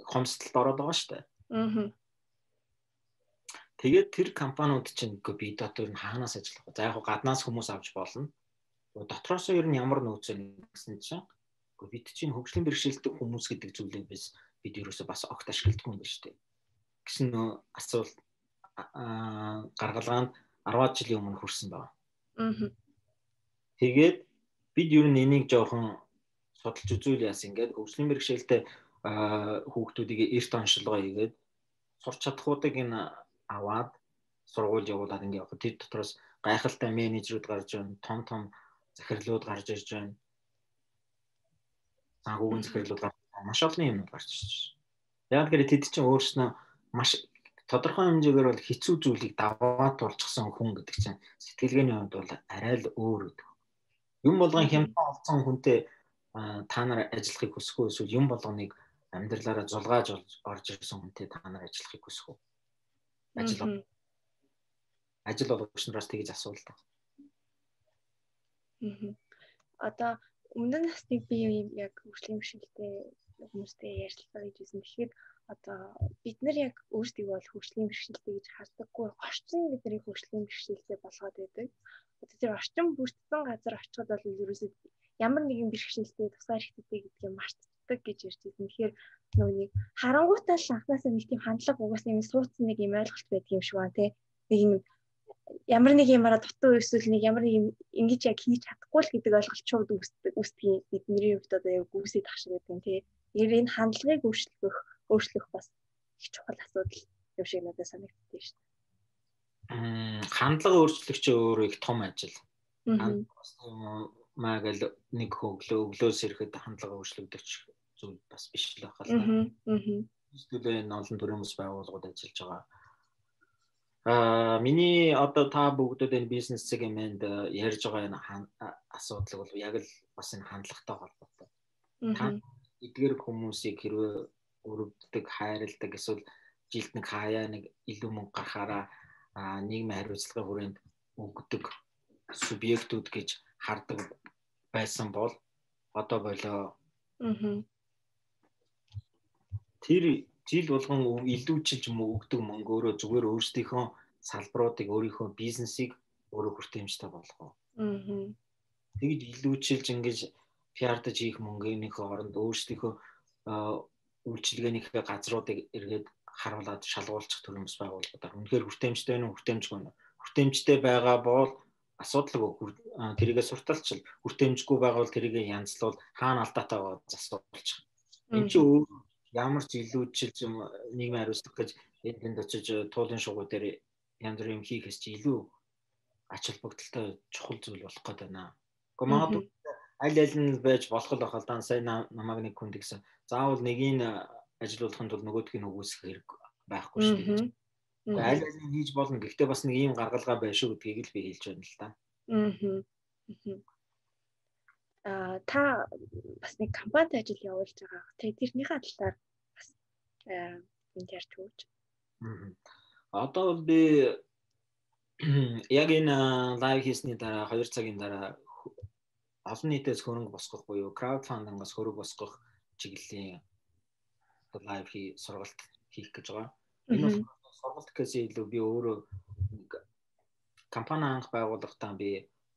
хомсдолд ороод байгаа шүү дээ. Аа. Тэгээд тэр компаниуд чинь үгүй би дотор нь хаанаас ажиллах вэ? За яг гаднаас хүмүүс авч болно. Дотроос ер нь ямар нөөц вэ гэсэн чинь үгүй бид чинь хөгжлийн бэрхшээлтэй хүмүүс гэдэг зүйлийг biz бид ерөөсөө бас огт ашигладаг юм байна шүү дээ. Гэсэн нөө асуулт гаргалгаанд 10 жилийн өмнө хүрсэн байна. Аа. Тэгээд бид ер нь энийг жоохон судалж үзүүл яасан ингээд хөгжлийн бэрхшээлтэй хүүхдүүдийг эрт оншилгоо хийгээд сурч чадхуудыг энэ аваад сургууль явуулаад ингээд явах. Тэд дотроос гайхалтай менежерүүд гарч байна, том том захирлууд гарч ирж байна. Санхүүгийн захирлууд гарч маш олон юм гарч ирж байна. Яг гэхээр тэд чинь өөрснөө маш тодорхой хэмжээгээр бол хэцүү зүйлийг даваа тулчихсан хүн гэдэг чинь сэтгэлгээний хувьд бол арай л өөр гэдэг. Юм болгон хямдхан олцсон хүнтэй та нар ажиллахыг хүсэх үү эсвэл юм болгоныг амьдралаараа зулгааж орж ирсэн хүнтэй та нар ажиллахыг хүсэх үү? Ажил ажил болгогч нараас тэгж асуулт. Одоо өмнө нь насны би яг хөгжлийн бишгэлтэй хүмүүстэй ярилцлага хийж байсан. Тэгэхээр одоо бид нар яг өөрсдийг бол хөгжлийн бэрхшээлтэй гэж хардаггүй орчин бидний хөгжлийн бэрхшээлтэй болгоод байдаг. Одоо тэр орчин бүрдсэн газар очиход бол ерөөсөө ямар нэгэн бэрхшээлтэй тусгаар хэрэгтэй гэдгийг мартдаг гэж ярьж байсан. Тэгэхээр нэг харангуйтаа л анхнаасаа нэг тийм хандлага угаас нэг суудсан нэг юм ойлголт байдаг юм шиг байна тий. Нэг юм ямар нэг юмараа дутуу эсвэл нэг ямар нэг юм ингэж яг хийж чадахгүй л гэдэг ойлголтууд үүсдэг үүсдэг бидний хувьд одоо яг үүсээд тах шиг байдаг тий. Тэр энэ хандлагыг өөрчлөх өөрчлөх бас их чухал асуудал юм шиг надад санагддаг шүү дээ. Мм хандлага өөрчлөх чи өөрөө их том ажил. Бас магаал нэг хөглөө өглөөс ирэхэд хандлага өөрчлөгдөх зүйл бас биш л байгаа л. Аа. Эсвэл энэ олон төрлийн хүмүүс байгууллагууд ажиллаж байгаа. Аа миний одоо та бүгдүүд энэ бизнес сегмент ярьж байгаа энэ асуудал бол яг л бас энэ хандлагатай холбоотой. Та эдгээр хүмүүсийг хэрвээ өрөвддөг, хайрладаг эсвэл жилд нэг хаяа нэг илүү мөнгө гарахаараа нийгмийн хариуцлагын хүрээнд өгдөг субъектүүд гэж хардаг байсан бол одоо болоо. Тэр жил болгон илүүчилж өгдөг мөнгө өөрөө зүгээр өөрсдийнхөө салбаруудыг өөрийнхөө бизнесийг өөрөө хүртээмжтэй болгоо. Тэгж илүүчилж ингэж пиардаж хийх мөнгөнийхөө оронд өөрсдийнхөө үйлчилгээнийхээ газруудыг эргээд харуулад шалгуулчих төрөмс байгууллагуудаар үнэхээр хүртээмжтэй нь хүртээмжгүй нь хүртээмжтэй байгаа бол асуудалгүй тэрийгээ сурталчил. Хүртээмжгүй байгаа бол тэрийгээ янзлуул хаана алдаатай байгаа засуулчих. Энд чи ямар ч илүүчилж нийгмийн хариуцлага гэж энд очиж туулын шугуу дээр янз бүрийн юм хийхээс чи илүү ач холбогдолтой чухал зүйл болох гээд байна. Гэхдээ магадгүй аль аль нь байж болох л бахал дан сайн намайг нэг хүн гэсэн заавал нэгийг ажилуулахын тулд нөгөөдгийг нь өгөөсөх хэрэг байхгүй шүү дээ. Аль аль нь хийж болно. Гэхдээ бас нэг ийм гаргалгаа байна шүү гэдгийг л би хэлж байна л да. Аа та бас нэг компанид ажил явуулж байгаа. Тэ тэрнийхээ талаар бас энд ярьж өгөөч. Одоо бол би [CLEARS THROAT] яг энэ лайв хийсний дараа 2 цагийн дараа олон нийтээс хөрөнгө босгох буюу краудфандингаас хөрөнгө босгох чиглэлийн лайв хий сургалт хийх гэж байгаа. Энэ бол сургалт гэхээс илүү би өөрөө компани анх байгуулахдаа би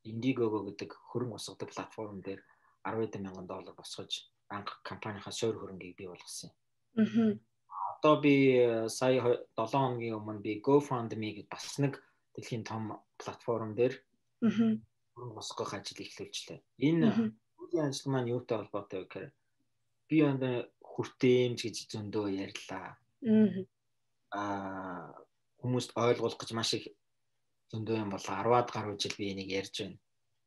Indiegogo гэдэг хөрөнгө босгодог платформ дээр 10 мянган доллар босгож анх компанийнхаа суур хөрөнгийг бий болгосон юм. Аа. Одоо би э, сая 7 хоногийн өмнө би GoFundMe гэдэг бас нэг дэлхийн том платформ дээр хөрөнгө босгох ажил эхлүүлжлээ. Энэ үйл ажил маань юутай холбоотой вэ гэхээр би онд хүртээмж гэж зөндөө ярьлаа. Аа хүмүүст ойлгуулах гэж маш их зөндөө юм болоо 10-аад гаруй жил би энийг ярьж байна.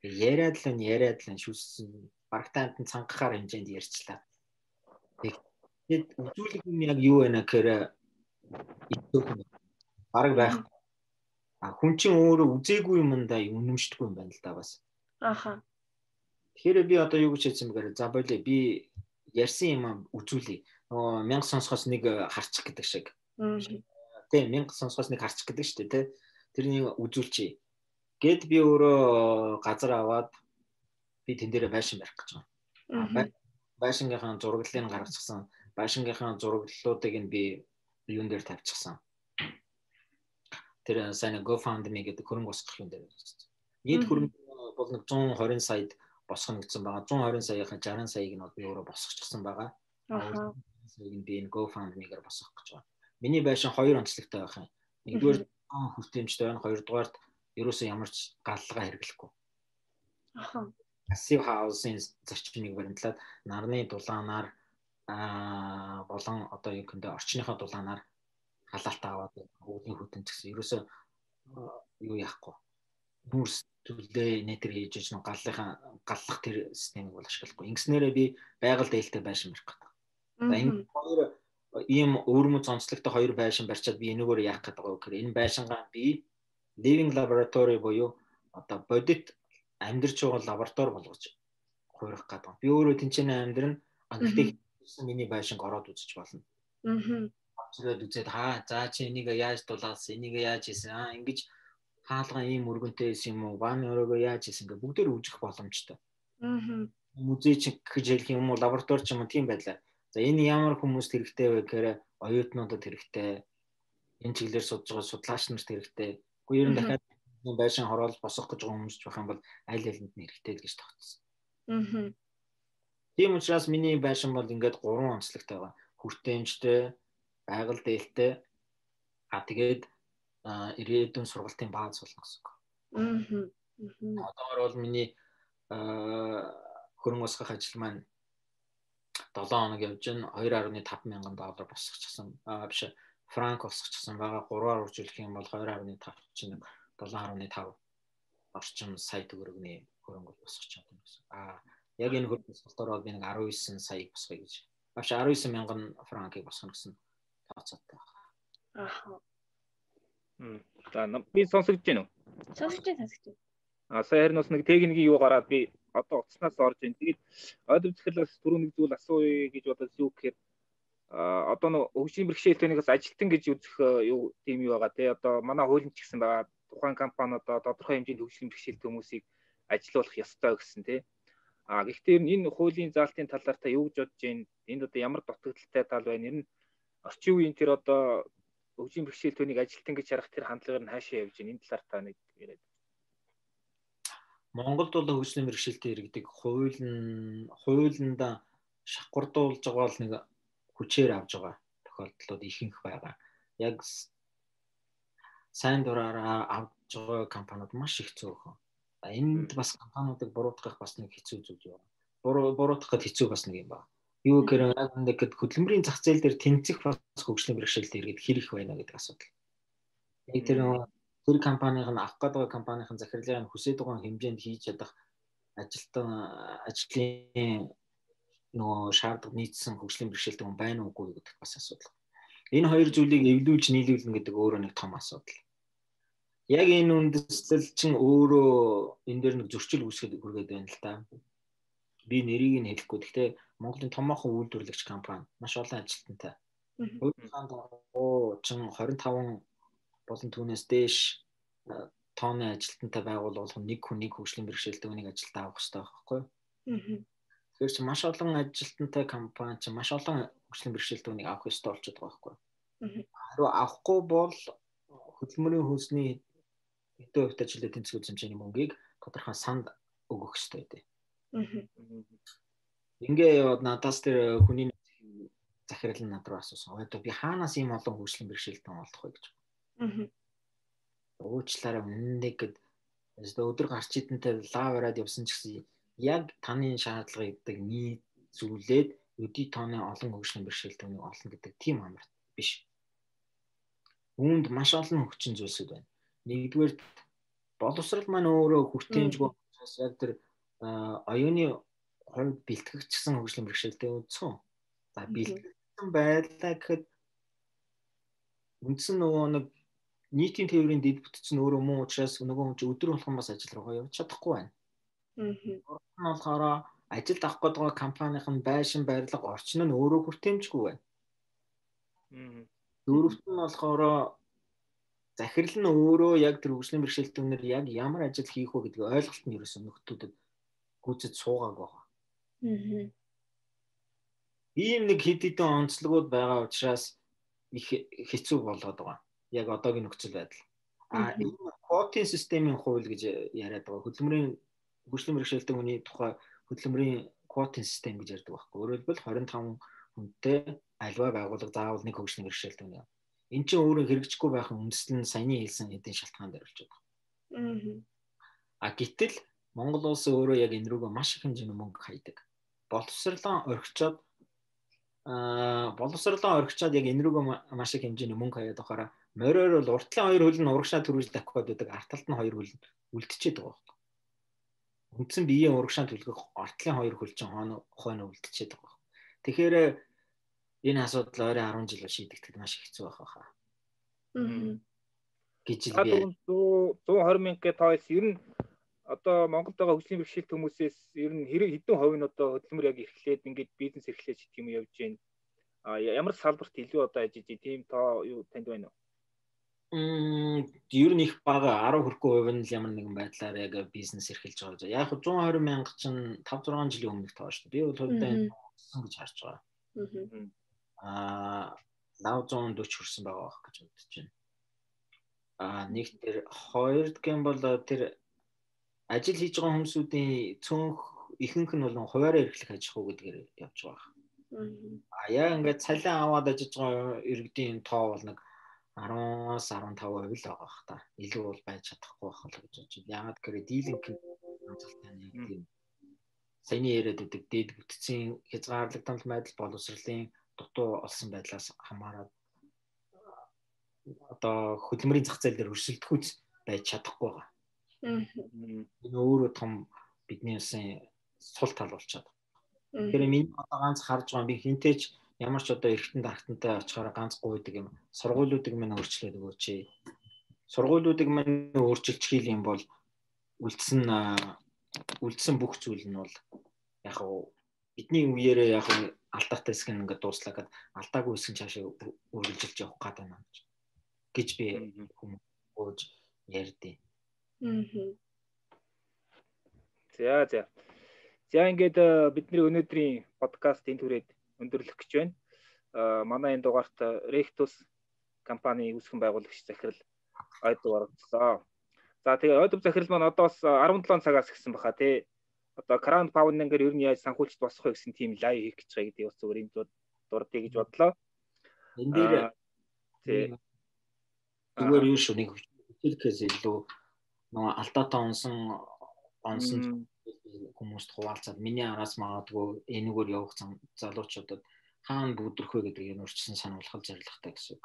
Яриад л нь яриад л нь шүссэн барагтаанд нь цангахаар хэмжээнд ярьчлаа. Тэгээд үзүүлэг нь яг юу вэ гэхээр бараг байх. А хүн чинь өөрөө үзээгүй юмдаа үнэмшдэггүй юм байна л да бас. Аха. Тэгэхээр би одоо юу гэж хэлсэн бэхээр за болоо би ярьсан юм үзүүлээ. Нөгөө мянга сонсохоос нэг харчих гэдэг шиг. Тийм мянга сонсохоос нэг харчих гэдэг шүү дээ тий. Тэрнийг үзүүлчихье. Гэт би өөрөө газар аваад би тэн дээрээ байшин барих гэж байгаа. Байшингийнхаа зураглалыг гаргачихсан. Байшингийнхаа зураглалуудыг нь би юун дээр тавьчихсан. Тэр сайн GoFundMe гэдэг хөрөнгө босгох юм дээр. Нийт хөрөнгө бол нэг 120 саяд босгоно гэсэн байгаа. 120 саяхан 60 саяыг нь би өөрөө босгочихсан байгаа. Аа. Саяг нь би энэ GoFundMe-гээр босгох гэж байна. Миний байшин хоёр онцлогтой байх юм. Нэгдүгээр хүртээмжтэй байна. Хоёрдугаарт ерөөсөө ямар ч галлага хэрэглэхгүй. Аа. passive house-ын зарчмыг баримтлаад нарны дулаанаар аа болон одоо юу гэнэ орчныхоо дулаанаар халаалт аваад өвлийн хөтөн гэсэн ерөөсөө юу яахгүй нүүрс төлөө нэтер хийж иж нэг галлынхаа галлах тэр системийг бол ашиглахгүй. Ингэснээрээ би байгаль дээлтэй байшин барих гэдэг. За энэ хоёр ийм өөрмөц онцлогтой хоёр байшин барьчаад би энэгээр яах гэдэг вэ гэхээр энэ байшингаа би living laboratory буюу одоо бодит амьдарч байгаа лаборатори болгож хуурах гэдэг. Би өөрөө тэнцэнэ амьдрын а гэхдээ миний байшинг ороод үзэж болно. Аа. Очроод үзээд хаа за чи энийг яаж дулаалсан, энийг яаж хийсэн аа ингэж хаалгаа ийм өргөнтэй байсан юм уу? Ваны өрөөгөө яаж хийсэн гэ бүгдээр үжих боломжтой. Аа. Музей ч гэж хэлэх юм уу, лаборатори ч юм уу тийм байлаа. За энэ ямар хүмүүст хэрэгтэй вэ гэхээр оюутнуудад хэрэгтэй. Энэ чиглэлээр судж байгаа судлаач нарт хэрэгтэй. Гэхдээ ер нь дахиад байшин хороол босох гэж байгаа хүмүүс байх юм бол аль алинд нь хэрэгтэй гэж тогтсон. Аа. Тийм учраас миний байшин бол ингээд гурван онцлогтой байгаа. Хүртээмжтэй, байгаль дээлтэй, а тэгээд ирээдүйн сургалтын бааз болно гэсэн үг. Аа. Одоогор бол миний хөрөнгө ослох ажил маань 7 хоног явж байна 2.5 мянган доллар босчихсон. Аа биш франк босчихсон байгаа 3-аар үржүүлэх юм бол 2.5 чинь 7.5 орчим сая төгрөгийн хөрөнгө босчих чадсан гэсэн. Аа яг энэ хөрөнгө ослолтоор бол би нэг 19 саяг босгоё гэж. Авш 19 мянган франкийг босгоно гэсэн тооцоотой байна. Аа. За би сонсогдож байна уу? Сонсогдож байна, сонсогдож байна. А сая харин бас нэг техникийн юу гараад би одоо утаснаас орж байна. Тэгээд ойд үзэхлээс түрүү нэг зүйл асууя гэж бодож юу гэхээр а одоо нэг хөгжлийн бэрхшээлтээс ажилтан гэж үзэх юу тийм юу байгаа те одоо манай хуулийн ч гэсэн байгаа тухайн компани одоо тодорхой хэмжээнд хөгжлийн бэрхшээлт хүмүүсийг ажилуулах ёстой гэсэн те а гэхдээ энэ хуулийн заалтын талаар та юу гэж бодож байна энд одоо ямар дутагдaltaй тал байна ер нь орчин үеийн тэр одоо хөгжлийн бэрхшээл түүнийг ажилтан гэж харах тэр хандлагаар нь хаашаа явж байна энэ талаар та нэг яриад. Монголд бол хөгжлийн бэрхшээлтэй иргэдэг хууль нь хуулинда шахгурдуулж байгаа бол нэг хүчээр авж байгаа тохиолдлууд ихэнх байгаа. Яг сайн дураараа авж байгаа компаниуд маш их зөөхөн. Энд бас компаниудыг буруутгах бас нэг хэцүү зүйл юм. Буруу буруутгах хэцүү бас нэг юм байна юу гэхээр яг ингээд хөдөлмөрийн зах зээл дээр тэнцэх бас хөгжлийн бэрхшээлтэй иргэд хэр их байна гэдэг асуудал. Яг тэр тэр компанийн авах гэдэг компанийн захирлын хүсэж байгаа хэмжээнд хийж чадах ажилтан ажлын нөгөө шаардлага нийцсэн хөгжлийн бэрхшээлтэй хүн байна уугүй гэдэг бас асуудал. Энэ хоёр зүйлийг эвлүүлж нийлүүлнэ гэдэг өөрөө нэг том асуудал. Яг энэ үндэслэл чинь өөрөө энэ дээр нэг зөрчил үүсгэж хүргээд байна л да. Би нэрийг нь хэлэхгүй. Гэхдээ Монголын томоохон үйлдвэрлэгч компани маш олон ажилтнтай. Өөрийнхөө дагуу чин 25 болон түүнээс дээш тооны ажилтнтай байгуул болгон нэг хүн нэг хөгжлийн бэрхшээлтэй үнийг ажилдаа авах хэрэгтэй байхгүй юу? Тэгэхээр чи маш олон ажилтнтай компани чи маш олон хөгжлийн бэрхшээлтэй үнийг авах ёстой болчиход байгаа байхгүй юу? Харин авахгүй бол хөдөлмөрийн хөлсний хэдэн хувьд ажилтны тэнцвэр хэмжээний мөнгийг тодорхой санд өгөх ёстой дээ. Ингээ яваад надаас тэр хүний захирал нь над руу асуусан. Одоо би хаанаас ийм олон хөгжлийн бэрхшээлтэн олдох вэ гэж. Аа. Уучлаарай үнэндээ гэд өдөр гарч идэнтэй лав бараад явсан ч гэсэн яг таны шаардлагыг гэдэг нийт зүйлээд өдий тооны олон хөгжлийн бэрхшээлтнийг олно гэдэг тийм амар биш. Үүнд маш олон хүчин зүйлсүүд байна. Нэгдүгээр боловсрал маань өөрөө хүртээмжгүй яг тэр оюуны хувьд бэлтгэгчсэн хөгжлийн бэрхшээлтэй үндсэн. За бэлтгэгдсэн байлаа гэхэд үндсэн нөгөө нэг нийтийн тээврийн дэд бүтцэн өөрөө муу учраас нөгөө хүн чинь өдөр болгон бас ажил руугаа явж чадахгүй байна. Аа. нь болохоор ажилд авах гээд байгаа компанийн байшин барилга орчин нь өөрөө хүртээмжгүй байна. Аа. Дөрөвт нь болохоор захирал нь өөрөө яг тэр хөгжлийн бэрхшээлтэн үнээр яг ямар ажил хийх вэ гэдгийг ойлголт нь ерөөсөн нөхдүүдэд гүйцэд суугаагүй байна. Аа. Ийм нэг хэд хэдэн онцлогуд байгаа учраас их хэцүү болоод байгаа. Яг одоогийн нөхцөл байдал. А энэ квотын системийн хууль гэж яриад байгаа. Хөдөлмөрийн хөгжлийн бэрхшээлтэй хүний тухай хөдөлмөрийн квотын систем гэж ярьдаг байхгүй. Өөрөөр хэлбэл 25 хүнтэй альва байгууллага заавал нэг хөгжлийн бэрхшээлтэй хүн. Эн чинь өөрөө хэрэгжихгүй байх үндэслэл нь саяны хэлсэн хэдийн шалтгаан дээр болж байгаа. Аа. А гэтэл Монгол улс өөрөө яг энэ рүүгээ маш их хэмжээний мөнгө хайдаг. Боловсрлон орхичоод аа боловсрлон орхичоод яг энэ рүүгээ маш их хэмжээний мөнгө хаяад байхаараа мориор бол уртлын хоёр хөл нь урагшаа төрүүлж тавих гээд байдаг. Арталт нь хоёр хөл үлдчихэд байгаа байхгүй. Үндсэн биеийн урагшаа төлгөх артлын хоёр хөл чинь хойно хойно үлдчихэд байгаа. Тэгэхээр энэ асуудал ойрын 10 жил шийдэгдэхэд маш хэцүү байх байхаа. Аа. гэж л би 100 120 мянга гэ тоос ер нь одоо Монголд байгаа хөгжлийн бэрхшээлт хүмүүсээс ер нь хэрэг хэдэн хувь нь одоо хөдөлмөр яг эрхлээд ингээд бизнес эрхлээд ч гэх юм явж байна. А ямар салбарт илүү одоо ажиж тийм тоо юу танд байна уу? Мм ер нь их бага 10 хүрэхгүй хувь нь л ямар нэгэн байдлаар яг бизнес эрхэлж байгаа. Яг 120 мянга чинь 5 6 жилийн өмнөх тоо шүү дээ. Би бол хувьдаа гэж харж байгаа. Аа 840 хүрсэн байгаа байх гэж бодож байна. Аа нэг тэр хоёр гэн бол тэр ажил хийж байгаа хүмүүсүүдийн цөөнх ихэнх нь бол хуваараа эрхлэх аж ахуй гэдгээр явж байгаа. А яа ингээд цалин аваад ажиж байгаа иргэдийн тоо бол нэг 10-аас 15% л байгаа бах та. Илүү бол байж чадахгүй байх л гэж бодож байна. Яагаад гэхээр дийлэнх амжилттай яг тийм саяны яриад өгдөг дээд бүтцийн хязгаарлагдмал байдал боловсролын дутуу олсон байдлаас хамаарат одоо хөдөлмөрийн зах зээл дээр өрсөлдөхүйц байж чадахгүй байгаа. Энэ өөрөө том бидний улсын сул тал болчиход. Тэгэхээр миний одоо ганц харж байгаа би хинтээч ямар ч одоо эргэтэн дарагтантай очихоор ганц гуйдаг юм. Сургуулиудыг минь өөрчлөөд өгөөч. Сургуулиудыг минь өөрчилж хийх юм бол үлдсэн үлдсэн бүх зүйл нь бол яг хав бидний үеэрээ яг алдаатай хэсэг нь ингээд дууслаа гэд алдаагүй хэсэг нь цаашаа үргэлжилж явах гэдэг юм гэж би хүмүүс ууж ярьдیں۔ За за. За ингээд бидний өнөөдрийн подкаст энэ түрээд өндөрлөх гэж байна. Аа манай энэ дугаарт Rectus компани үүсгэн байгуулагч захирал ойдуу оролцлоо. За тэгээ ойдуу захирал маань одоос 17 цагаас гисэн баха тий. Одоо Crown Pound-аар ер нь яаж санхүүжилт босох вэ гэсэн тийм лайв хийх гэж байгаа гэдэг бас зүгээр юм дурдъя гэж бодлоо. Энэ дээр тий. Зүгээр юу шүү нэг хэлэхээс илүү нөгөө алдаатай онсон онсон хүмүүст хуваалцаад миний араас магадгүй энэгээр явах залуучуудад хаана бүдрэх вэ гэдэг юм өрчсөн сануулгал зорилготой гэсэн үг.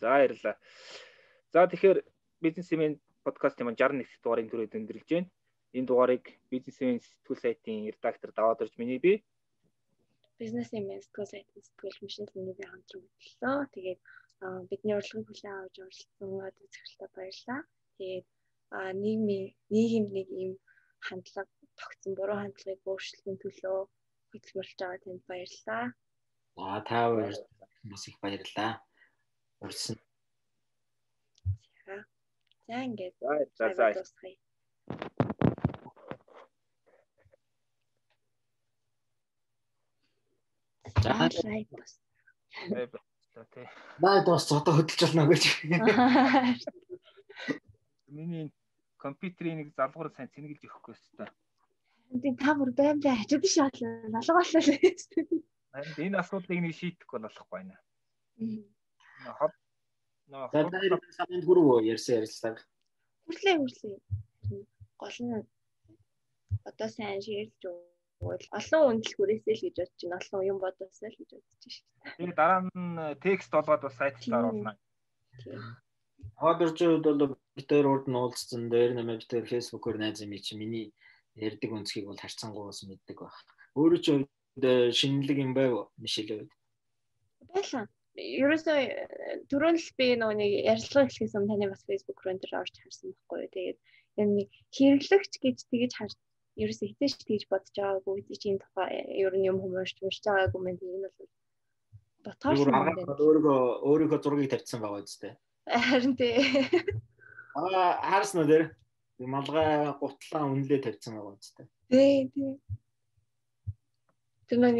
За баярлалаа. За тэгэхээр бизнесмен подкаст юм 61 дугаарыг түрээд өндөрлж байна. Энэ дугаарыг бизнесмен сэтгүүл сайтын редактор даваад орж миний би бизнесмен сэтгүүл сайтын сэтгүүл миний би хамтран хөтлөө. Тэгээд бидний урилгын хүлээн авч оролцсон одоо захиралтад баярлалаа. Тэгээд нийгмийн нийгэмд нэг ийм хандлага тогтсон буруу хандлагыг өөрчлөхийн төлөө хөтөлмөрлж байгаа танд баярлалаа. Аа та баяр бас их баярлалаа. Урьсан. За ингээд за за. За лайк бас. тий. Бай дуус одоо хөдөлж болно гэж. [LAUGHS] Миний компьютерийн нэг залгуур сайн цэнгэлж өгөхгүй өстой. Тийм та бүр баймдаа хажууд шаал налгааллаа л. Харин энэ асуудлыг нэг шийдэхгүй болохгүй байна. Хот нөө дайр саманд хүрүү ярьсан ярилцлага. Хүрлээ хүрлээ. Гол нь одоо сайн ширлж өгвөл олон үндэл хүрээсэй л гэж бодож байна. Олон юм бодосоо л гэж бодож байна. Тэгээ дараа нь текст болгоод бас сайтлаар оруулна. Хадэрчүүд бол битээр урд нь уулзсан дээр нэмээ битээр фэйсбүүкээр найз юм чи миний ярьдаг өнцгийг бол харцангуус мэддэг баг. Өөрөө ч шинэлэг юм байв мишэлээ. Байлаа. Ерөөсөө түрүүн л би нөгөө нэг ярилцлага эхлэхээс өмнө таны бас фэйсбүүк руу энэ орж харсан байхгүй юу. Тэгээд энэ хэрэглэгч гэж тэгэж харж ерөөсөө хитэж тэгж бодож байгаагүй чи энэ тухай ер нь юм хүмүүст уншиж байгаагүй мэн энэ бол дотоорсон юм байна. Өөрийгөө өөрийгөө зургийг тавьсан байгаа үстэй. Харин тий. Аа харсан уу дээр малгай гутлаа үнэлээ тавьсан байгаа үстэй. Тий, тий. Тэр нэг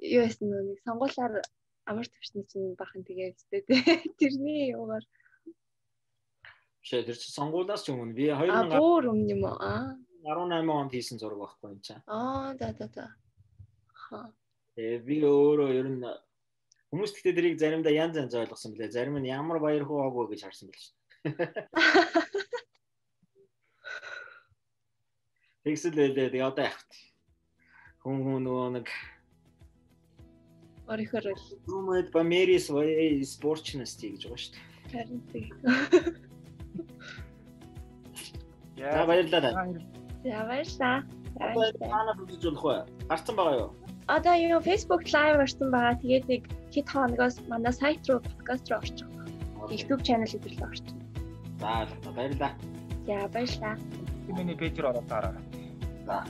юу яасан нэг сонгуулаар амар төвчний чинь бахан тэгээд үстэй тий. Тэрний юугаар Шээ тэр чинь сонгуулаас ч өмнө би 2000 А бүр өмнө юм? Аа. 18 онд хийсэн зураг байхгүй юм чаа. Аа, за за за. Ха. Э би өөрөө ер нь Хүмүүс гэхдээ тэрийг заримдаа янз янз ойлгосон билээ. Зарим нь ямар баяр хуваагүй гэж харсан билээ шүү. [LAUGHS] Тэгсэл байлээ. Тэгээ одоо яах вэ? Хүн хүн нөгөө нэг Орихоор л Румэд Бамерис спортчнасти гэж байгаа шүү дээ. харин тэг. [LAUGHS] За баярлалаа. За баярлаа. Одоо манаа бүгд болох вэ? Гарцсан байгаа юу? Одоо юу Facebook live орсон байгаа. Тэгээд нэг хэд хоногоос манай сайт руу подкаст руу орчих. YouTube channel хэвэрлээ орчих. За баярлалаа. За баярлаа. Миний пэйж рүү ороод таараа. За